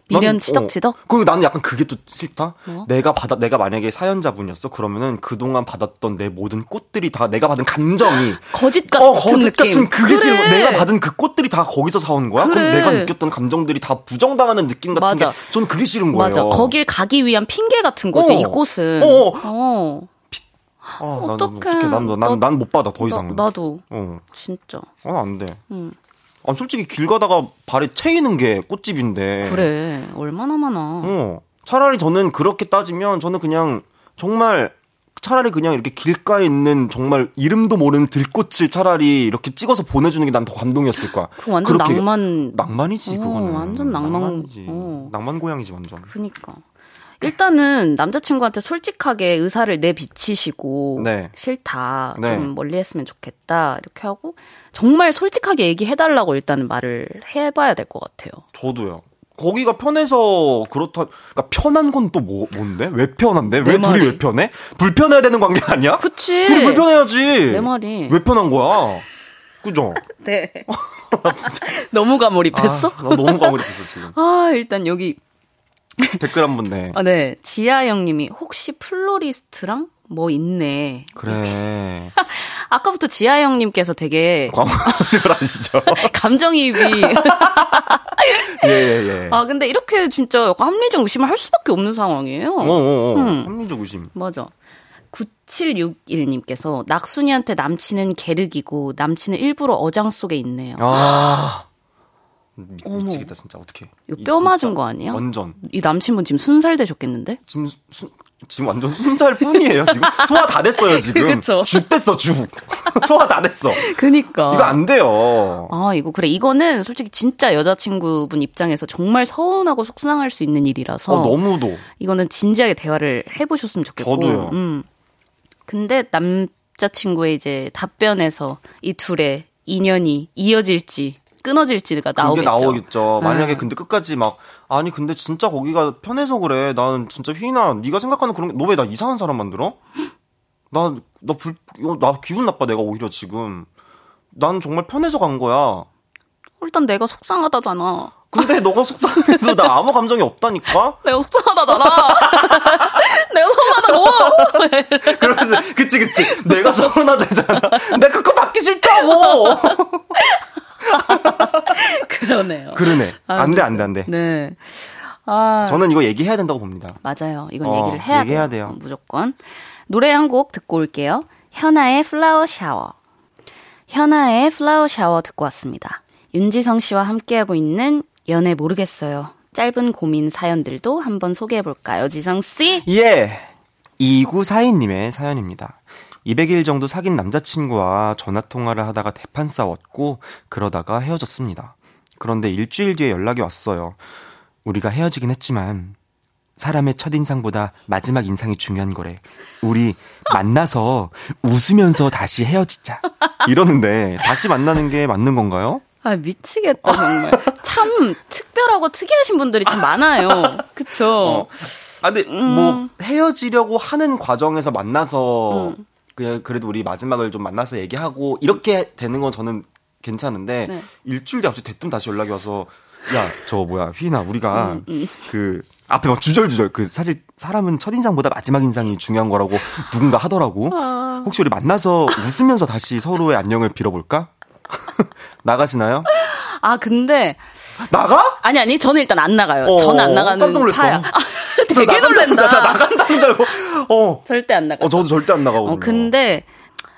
미련 난- 치덕치덕? 어. 그리고 나는 약간 그게 또 싫다. 뭐? 내가 받아 내가 만약에 사연자분이었어. 그러면은 그동안 받았던 내 모든 꽃들이 다 내가 받은 감정이 거짓 같은 어, 거짓 느낌. 같은 그게 싫어. 그래. 내가 받은 그 꽃들이 다 거기서 사온 거야? 그럼 그래. 내가 느꼈던 감정들이 다 부정당하는 느낌 같은 맞아. 게 저는 그게 싫은 거예요. 맞아. 거길 가기 위한 핑계 같은 거지, 어. 이 꽃은. 어. 어. 아, 난, 어떡해. 어떡해. 난, 난, 난, 난 못 받아, 더 이상. 나, 도 어. 진짜. 어, 안 돼. 음. 아, 솔직히 길 가다가 발에 채이는 게 꽃집인데. 그래. 얼마나 많아. 어. 차라리 저는 그렇게 따지면 저는 그냥 정말 차라리 그냥 이렇게 길가에 있는 정말 이름도 모르는 들꽃을 차라리 이렇게 찍어서 보내주는 게 난 더 감동이었을 거야. 그 완전 낭만. 낭만이지 어, 그거는. 완전 낭만. 낭만이지. 어. 낭만 고양이지 완전. 그니까. 일단은 남자친구한테 솔직하게 의사를 내비치시고 네. 싫다 네. 좀 멀리 했으면 좋겠다 이렇게 하고 정말 솔직하게 얘기해달라고 일단은 말을 해봐야 될 것 같아요. 저도요. 거기가 편해서 그렇다. 그러니까 편한 건 또 뭐, 뭔데? 왜 편한데? 내왜 둘이 말이. 왜 편해? 불편해야 되는 관계 아니야? 그치. 둘이 불편해야지. 내 말이. 왜 편한 거야? 그죠? 네. 너무 과몰입했어? 아, 나 너무 과몰입했어 지금. 아, 일단 여기 댓글 한 번 내. 아, 네. 지아 형님이 혹시 플로리스트랑 뭐 있네. 그래. 아까부터 지아 형님께서 되게 과몰입을 하시죠. 감정이입이 예, 예, 예. 아 근데 이렇게 진짜 약간 합리적 의심을 할 수밖에 없는 상황이에요. 어, 어, 어. 음. 합리적 의심. 맞아. 9761님께서 낙순이한테 남친은 계륵이고 남친은 일부러 어장 속에 있네요. 아. 미, 미치겠다, 진짜. 어떡해. 이거 이뼈 맞은 거 아니야? 완전. 이 남친분 지금 순살 되셨겠는데? 지금, 순, 지금 완전 순살 뿐이에요, 지금. 소화 다 됐어요, 지금. 그쵸. 죽 됐어, 죽. 소화 다 됐어. 그니까. 이거 안 돼요. 아, 이거 그래. 이거는 솔직히 진짜 여자친구분 입장에서 정말 서운하고 속상할 수 있는 일이라서. 어, 너무도. 이거는 진지하게 대화를 해보셨으면 좋겠고. 저도요. 음. 근데 남자친구의 이제 답변에서 이 둘의 인연이 이어질지 끊어질지가 나오겠죠. 나오겠죠. 만약에 네. 근데 끝까지 막 아니 근데 진짜 거기가 편해서 그래. 나는 진짜 휘나 네가 생각하는 그런 너 왜 나 이상한 사람 만들어? 나 나 불 나 기분 나빠 내가 오히려 지금. 난 정말 편해서 간 거야. 일단 내가 속상하다잖아. 근데 너가 속상해도 나 아무 감정이 없다니까? 내가 속상하다잖아. 내가 속상하다고. 그러면서, 그치, 그치. 내가 서운하다잖아. 내가 그거 받기 싫다고! 그러네요. 그러네. 아, 안 돼, 안 돼, 안 돼. 네. 아, 저는 이거 얘기해야 된다고 봅니다. 맞아요. 이건 어, 얘기를 해야 얘기해야 돼요. 돼요. 무조건. 노래 한 곡 듣고 올게요. 현아의 플라워 샤워. 현아의 플라워 샤워 듣고 왔습니다. 윤지성 씨와 함께하고 있는 연애 모르겠어요. 짧은 고민 사연들도 한번 소개해 볼까요, 지성 씨? 예. 2942님의 사연입니다. 200일 정도 사귄 남자친구와 전화통화를 하다가 대판 싸웠고, 그러다가 헤어졌습니다. 그런데 일주일 뒤에 연락이 왔어요. 우리가 헤어지긴 했지만, 사람의 첫인상보다 마지막 인상이 중요한 거래. 우리 만나서 웃으면서 다시 헤어지자. 이러는데, 다시 만나는 게 맞는 건가요? 아, 미치겠다, 정말. 참 특별하고 특이하신 분들이 참 많아요. 그쵸? 어. 아, 근데 뭐 헤어지려고 하는 과정에서 만나서 그냥 그래도 우리 마지막을 좀 만나서 얘기하고 이렇게 되는 건 저는 괜찮은데 네. 일주일 뒤 갑자기 대뜸 다시 연락이 와서 야 저 뭐야 휘나 우리가 그 앞에 막 주절주절 그 사실 사람은 첫 인상보다 마지막 인상이 중요한 거라고 누군가 하더라고 혹시 우리 만나서 웃으면서 다시 서로의 안녕을 빌어볼까 나가시나요 아, 근데, 나가 아니, 아니, 저는 일단 안 나가요. 어, 저는 안 나가는 깜짝 놀랐어. 파야. 아, 되게 나간다는 놀란다. 줄, 나 나간다는 줄 알고 어 절대 안 나가. 어, 저도 절대 안 나가거든요. 어, 근데,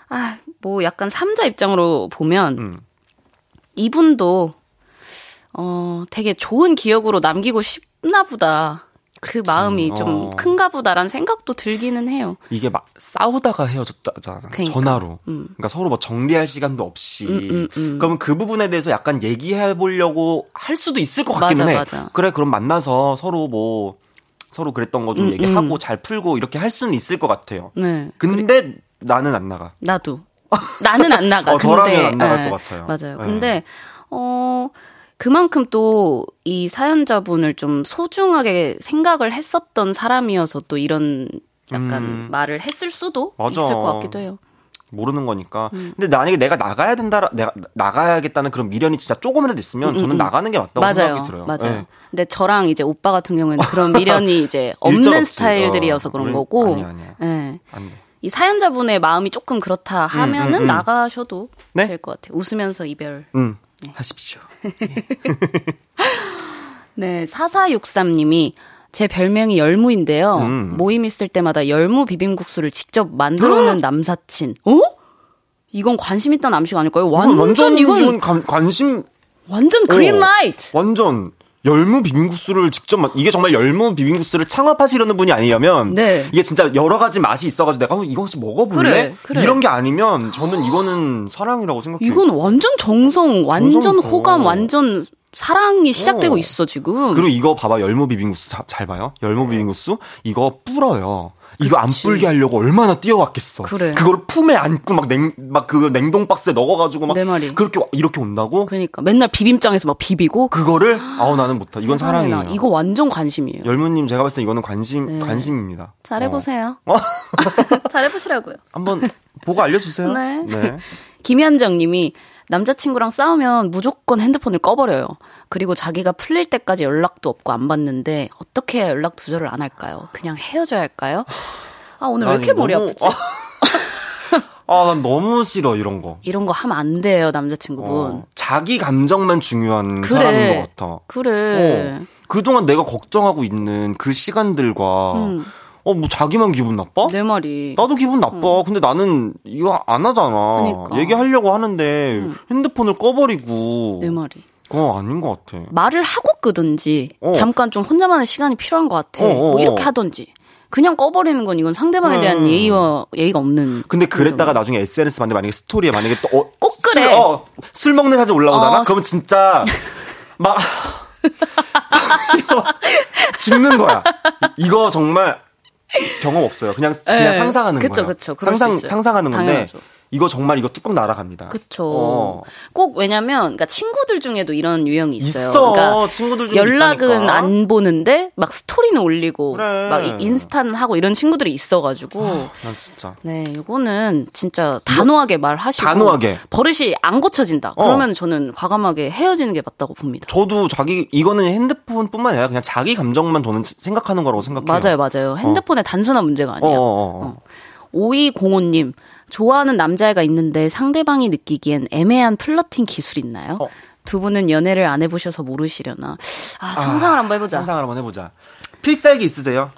아, 뭐 약간 삼자 입장으로 보면, 음. 이분도, 어, 되게 좋은 기억으로 남기고 싶나 보다. 그 마음이 좀 어. 큰가 보다라는 생각도 들기는 해요. 이게 막 싸우다가 헤어졌잖아. 그러니까. 전화로. 음. 그러니까 서로 뭐 정리할 시간도 없이. 음, 음, 음. 그러면 그 부분에 대해서 약간 얘기해 보려고 할 수도 있을 것 같기는 맞아, 해. 맞아. 그래, 그럼 만나서 서로 뭐 서로 그랬던 거좀 음, 얘기하고 음. 잘 풀고 이렇게 할 수는 있을 것 같아요. 네. 근데 나는 안 나가. 나도. 나는 안 나가. 어, 근데, 저라면 안 나갈 예, 것 같아요. 맞아요. 네. 근데, 어, 그만큼 또 이 사연자분을 좀 소중하게 생각을 했었던 사람이어서 또 이런 약간 음. 말을 했을 수도 맞아. 있을 것 같기도 해요. 모르는 거니까. 음. 근데 만약에 내가 나가야 된다, 내가 나가야겠다는 그런 미련이 진짜 조금이라도 있으면 저는 나가는 게 맞다고 음, 맞아요. 생각이 들어요. 맞아요. 네. 근데 저랑 이제 오빠 같은 경우에는 그런 미련이 이제 없는. 스타일들이어서 어, 그런 거고. 예. 안 돼. 이 사연자분의 마음이 조금 그렇다 하면은 음, 음. 나가셔도 네? 될것 같아요. 웃으면서 이별. 응. 하십시오. 네, 4463님이 제 별명이 열무인데요. 음. 모임 있을 때마다 열무 비빔국수를 직접 만들어오는 남사친. 어? 이건 관심 있던 남식 아닐까요? 완전, 완전 이건 관, 관심 완전 그린라이트. 완전 열무 비빔국수를 직접 만 이게 정말 열무 비빔국수를 창업하시려는 분이 아니라면 네. 이게 진짜 여러 가지 맛이 있어가지고 내가 이거 혹시 먹어볼래? 그래, 그래. 이런 게 아니면 저는 이거는 사랑이라고 생각해요. 이건 완전 정성, 완전 정성이고. 호감, 완전 사랑이 시작되고 어. 있어 지금. 그리고 이거 봐봐 열무 비빔국수 자- 잘 봐요. 열무 비빔국수 이거 불어요. 이거 안 그치. 불게 하려고 얼마나 뛰어왔겠어. 그래. 그걸 품에 안고 막 냉, 막 그 냉동 박스에 넣어가지고 막 내 말이. 그렇게 와- 이렇게 온다고? 그러니까 맨날 비빔장에서 막 비비고 그거를 아우 나는 못하. 이건. 사랑이에요. 이거 완전 관심이에요. 열무님 제가 봤을 때 이거는 관심 네. 관심입니다. 잘해보세요. 어. 잘해보시라고요. 한번 보고 알려주세요. 네. 네. 김현정 님이 남자친구랑 싸우면 무조건 핸드폰을 꺼버려요. 그리고 자기가 풀릴 때까지 연락도 없고 안 받는데 어떻게 해야 연락 두절을 안 할까요? 그냥 헤어져야 할까요? 아, 오늘 왜난 이렇게 머리 너무- 아프지? 아, 난 너무 싫어 이런 거. 이런 거 하면 안 돼요, 남자친구분. 어, 자기 감정만 중요한 그래. 사람인 것 같아. 그래. 어, 그동안 내가 걱정하고 있는 그 시간들과 음. 어 뭐 자기만 기분 나빠? 내 말이. 나도 기분 나빠. 근데 나는 이거 안 하잖아. 그러니까. 얘기하려고 하는데 핸드폰을 꺼버리고. 내 말이. 그거 아닌 것 같아. 말을 하고 끄든지 어. 잠깐 좀 혼자만의 시간이 필요한 것 같아. 어, 어, 뭐 이렇게 어. 하던지. 그냥 꺼버리는 건 이건 상대방에 대한 음. 예의와 예의가 없는. 근데 그랬다가 나중에 SNS 만데 만약에 스토리에 만약에 또 어, 꼭 그래. 술, 어, 술 먹는 사진 올라오잖아. 어, 그러면 진짜 막 이거 죽는 거야. 이- 이거 정말 경험 없어요. 그냥 그냥 네. 상상하는 그쵸, 거야. 그쵸. 상상. 상상하는 건데 당연하죠. 이거 정말 이거 뚜껑 날아갑니다. 그쵸. 어. 꼭 왜냐면, 그러니까 친구들 중에도 이런 유형이 있어요. 있어. 그러니까 친구들 중에 연락은 있다니까. 안 보는데 막 스토리는 올리고 그래. 막 이- 인스타는 하고 이런 친구들이 있어가지고 난 진짜 네 이거는 진짜 단호하게 말하시고 단호하게. 버릇이 안 고쳐진다. 어. 그러면 저는 과감하게 헤어지는 게 맞다고 봅니다. 저도 자기 이거는 핸드폰뿐만 아니라 그냥 자기 감정만 저는 생각하는 거라고 생각해요. 맞아요, 맞아요. 핸드폰의 단순한 문제가 어, 아니에요. 어, 어. 어. 5205님, 좋아하는 남자애가 있는데 상대방이 느끼기엔 애매한 플러팅 기술 있나요? 어. 두 분은 연애를 안 해보셔서 모르시려나. 아, 상상을 한번 해보자. 상상을 한번 해보자. 필살기 있으세요?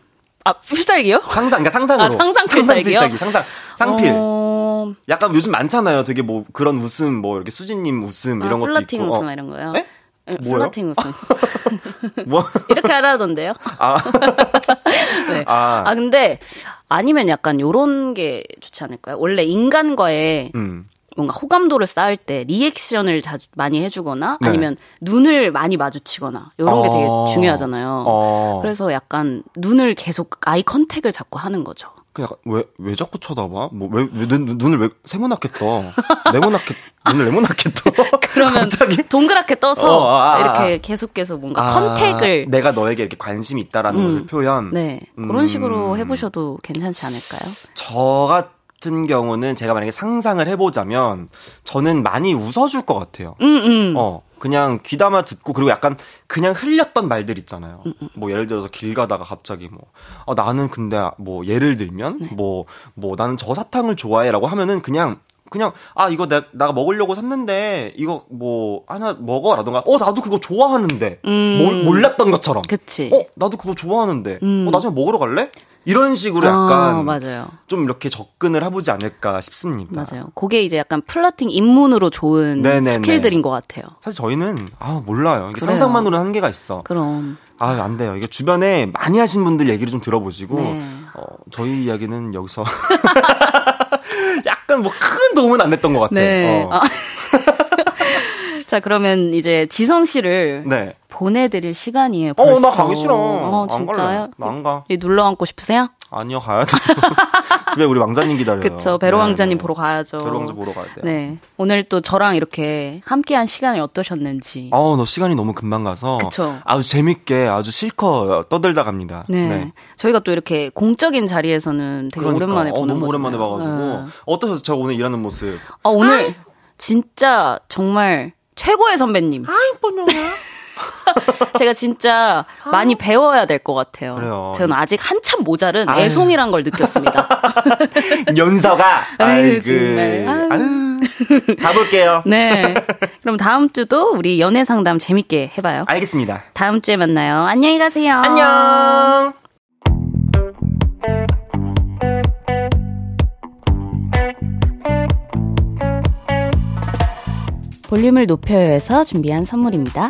아, 필살기요? 상상, 그러니까 상상으로. 아, 상상 필살기요? 필살기, 상상, 상필. 어, 약간 요즘 많잖아요. 되게 뭐 그런 웃음, 뭐 이렇게 수진님 웃음 아, 이런 것도 플러팅 있고. 웃음 어. 이런 거요? 네? 예, 뭐요? 플러팅 웃음. 뭐? 이렇게 하라던데요? 아, 네. 아. 아, 근데 아니면 약간 요런 게 좋지 않을까요? 원래 인간과의 음. 뭔가 호감도를 쌓을 때 리액션을 자주 많이 해주거나 네. 아니면 눈을 많이 마주치거나 이런 게 되게 어. 중요하잖아요. 어. 그래서 약간 눈을 계속 아이 컨택을 자꾸 하는 거죠. 그 약간 왜, 왜 자꾸 쳐다봐? 뭐, 왜, 왜 눈, 눈을 왜 세모나게 떠? 네모나게, 눈을 네모나게 떠? 그러면 갑자기? 동그랗게 떠서 어, 아, 아, 이렇게 계속해서 뭔가 아, 컨택을 내가 너에게 이렇게 관심이 있다라는 것을 표현. 네 음. 그런 식으로 해보셔도 괜찮지 않을까요? 저 같은 경우는 제가 만약에 상상을 해보자면 저는 많이 웃어줄 것 같아요. 음 음. 어, 그냥 귀담아 듣고 그리고 약간 그냥 흘렸던 말들 있잖아요. 음, 뭐 예를 들어서 길 가다가 갑자기 뭐 어, 나는 근데 뭐 예를 들면 네. 뭐뭐 나는 저 사탕을 좋아해라고 하면은 그냥 그냥 아 이거 내, 가 먹으려고 샀는데 이거 뭐 하나 먹어라던가 어 나도 그거 좋아하는데 몰, 몰랐던 것처럼 음. 그치. 어 나도 그거 좋아하는데 음. 어 나중에 먹으러 갈래 이런 식으로 아, 약간 맞아요. 좀 이렇게 접근을 해보지 않을까 싶습니다. 맞아요. 그게 이제 약간 flirting 입문으로 좋은 네네네. skill들인 것 같아요. 사실 저희는 아 몰라요. 이게 그래요. 상상만으로는 한계가 있어. 그럼 아, 안 돼요. 이게 주변에 많이 하신 분들 얘기를 좀 들어보시고, 네. 어, 저희 이야기는 여기서 약간 뭐 큰 도움은 안 됐던 것 같아요. 네. 어. 아. 자 그러면 이제 지성 씨를 네. 보내드릴 시간이에요. 어, 벌써. 나 가기 싫어. 어, 안. 진짜요? 나 안 가. 이 놀러 앉고 싶으세요? 아니요, 가야 돼. 집에 우리 왕자님 기다려요. 그쵸. 베로 네, 왕자님 네. 보러 가야죠. 베로 왕자 보러 가야 돼요. 네. 오늘 또 저랑 이렇게 함께한 시간이 어떠셨는지. 아우, 너 시간이 너무 금방 가서. 그쵸. 아주 재밌게 아주 실컷 떠들다 갑니다. 네. 저희가 또 이렇게 공적인 자리에서는 되게 그러니까. 오랜만에 어, 보는 너무 거잖아요. 오랜만에 봐가지고. 네. 어떠셨어요? 저 오늘 일하는 모습. 아, 오늘 진짜 정말 최고의 선배님. 아이, 뻔 제가 진짜 많이 배워야 될 것 같아요. 그래요. 저는 아직 한참 모자른 아유. 애송이란 걸 느꼈습니다. 연서가. 아유. 정말. 아유. 아유. 가볼게요. 네. 그럼 다음 주도 우리 연애 상담 재밌게 해봐요. 알겠습니다. 다음 주에 만나요. 안녕히 가세요. 안녕. 볼륨을 높여요에서 준비한 선물입니다.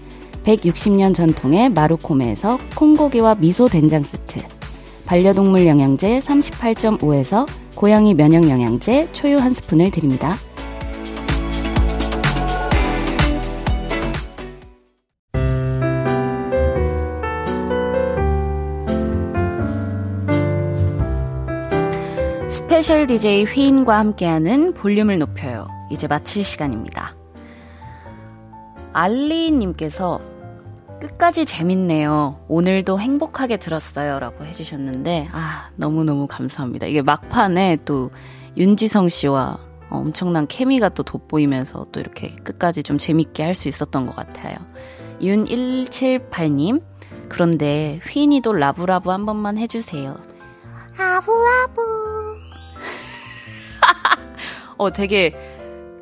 160년 전통의 마루코메에서 콩고기와 미소 된장 세트, 반려동물 영양제 38.5에서 고양이 면역 영양제 초유 한 스푼을 드립니다. 스페셜 DJ 휘인과 함께하는 볼륨을 높여요. 이제 마칠 시간입니다. 알리님께서 끝까지 재밌네요. 오늘도 행복하게 들었어요. 라고 해주셨는데, 아, 너무너무 감사합니다. 이게 막판에 또 윤지성 씨와 엄청난 케미가 또 돋보이면서 또 이렇게 끝까지 좀 재밌게 할 수 있었던 것 같아요. 윤178님, 그런데 휘인이도 라브라브 한 번만 해주세요. 라브라브. 어, 되게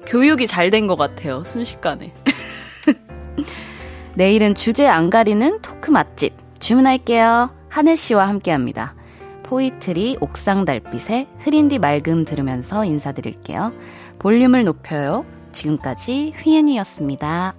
교육이 잘 된 것 같아요. 순식간에. 내일은 주제 안 가리는 토크 맛집 주문할게요. 하늘 씨와 함께 합니다. 포이트리 옥상 달빛의 흐린 뒤 맑음 들으면서 인사드릴게요. 볼륨을 높여요. 지금까지 휘인이었습니다.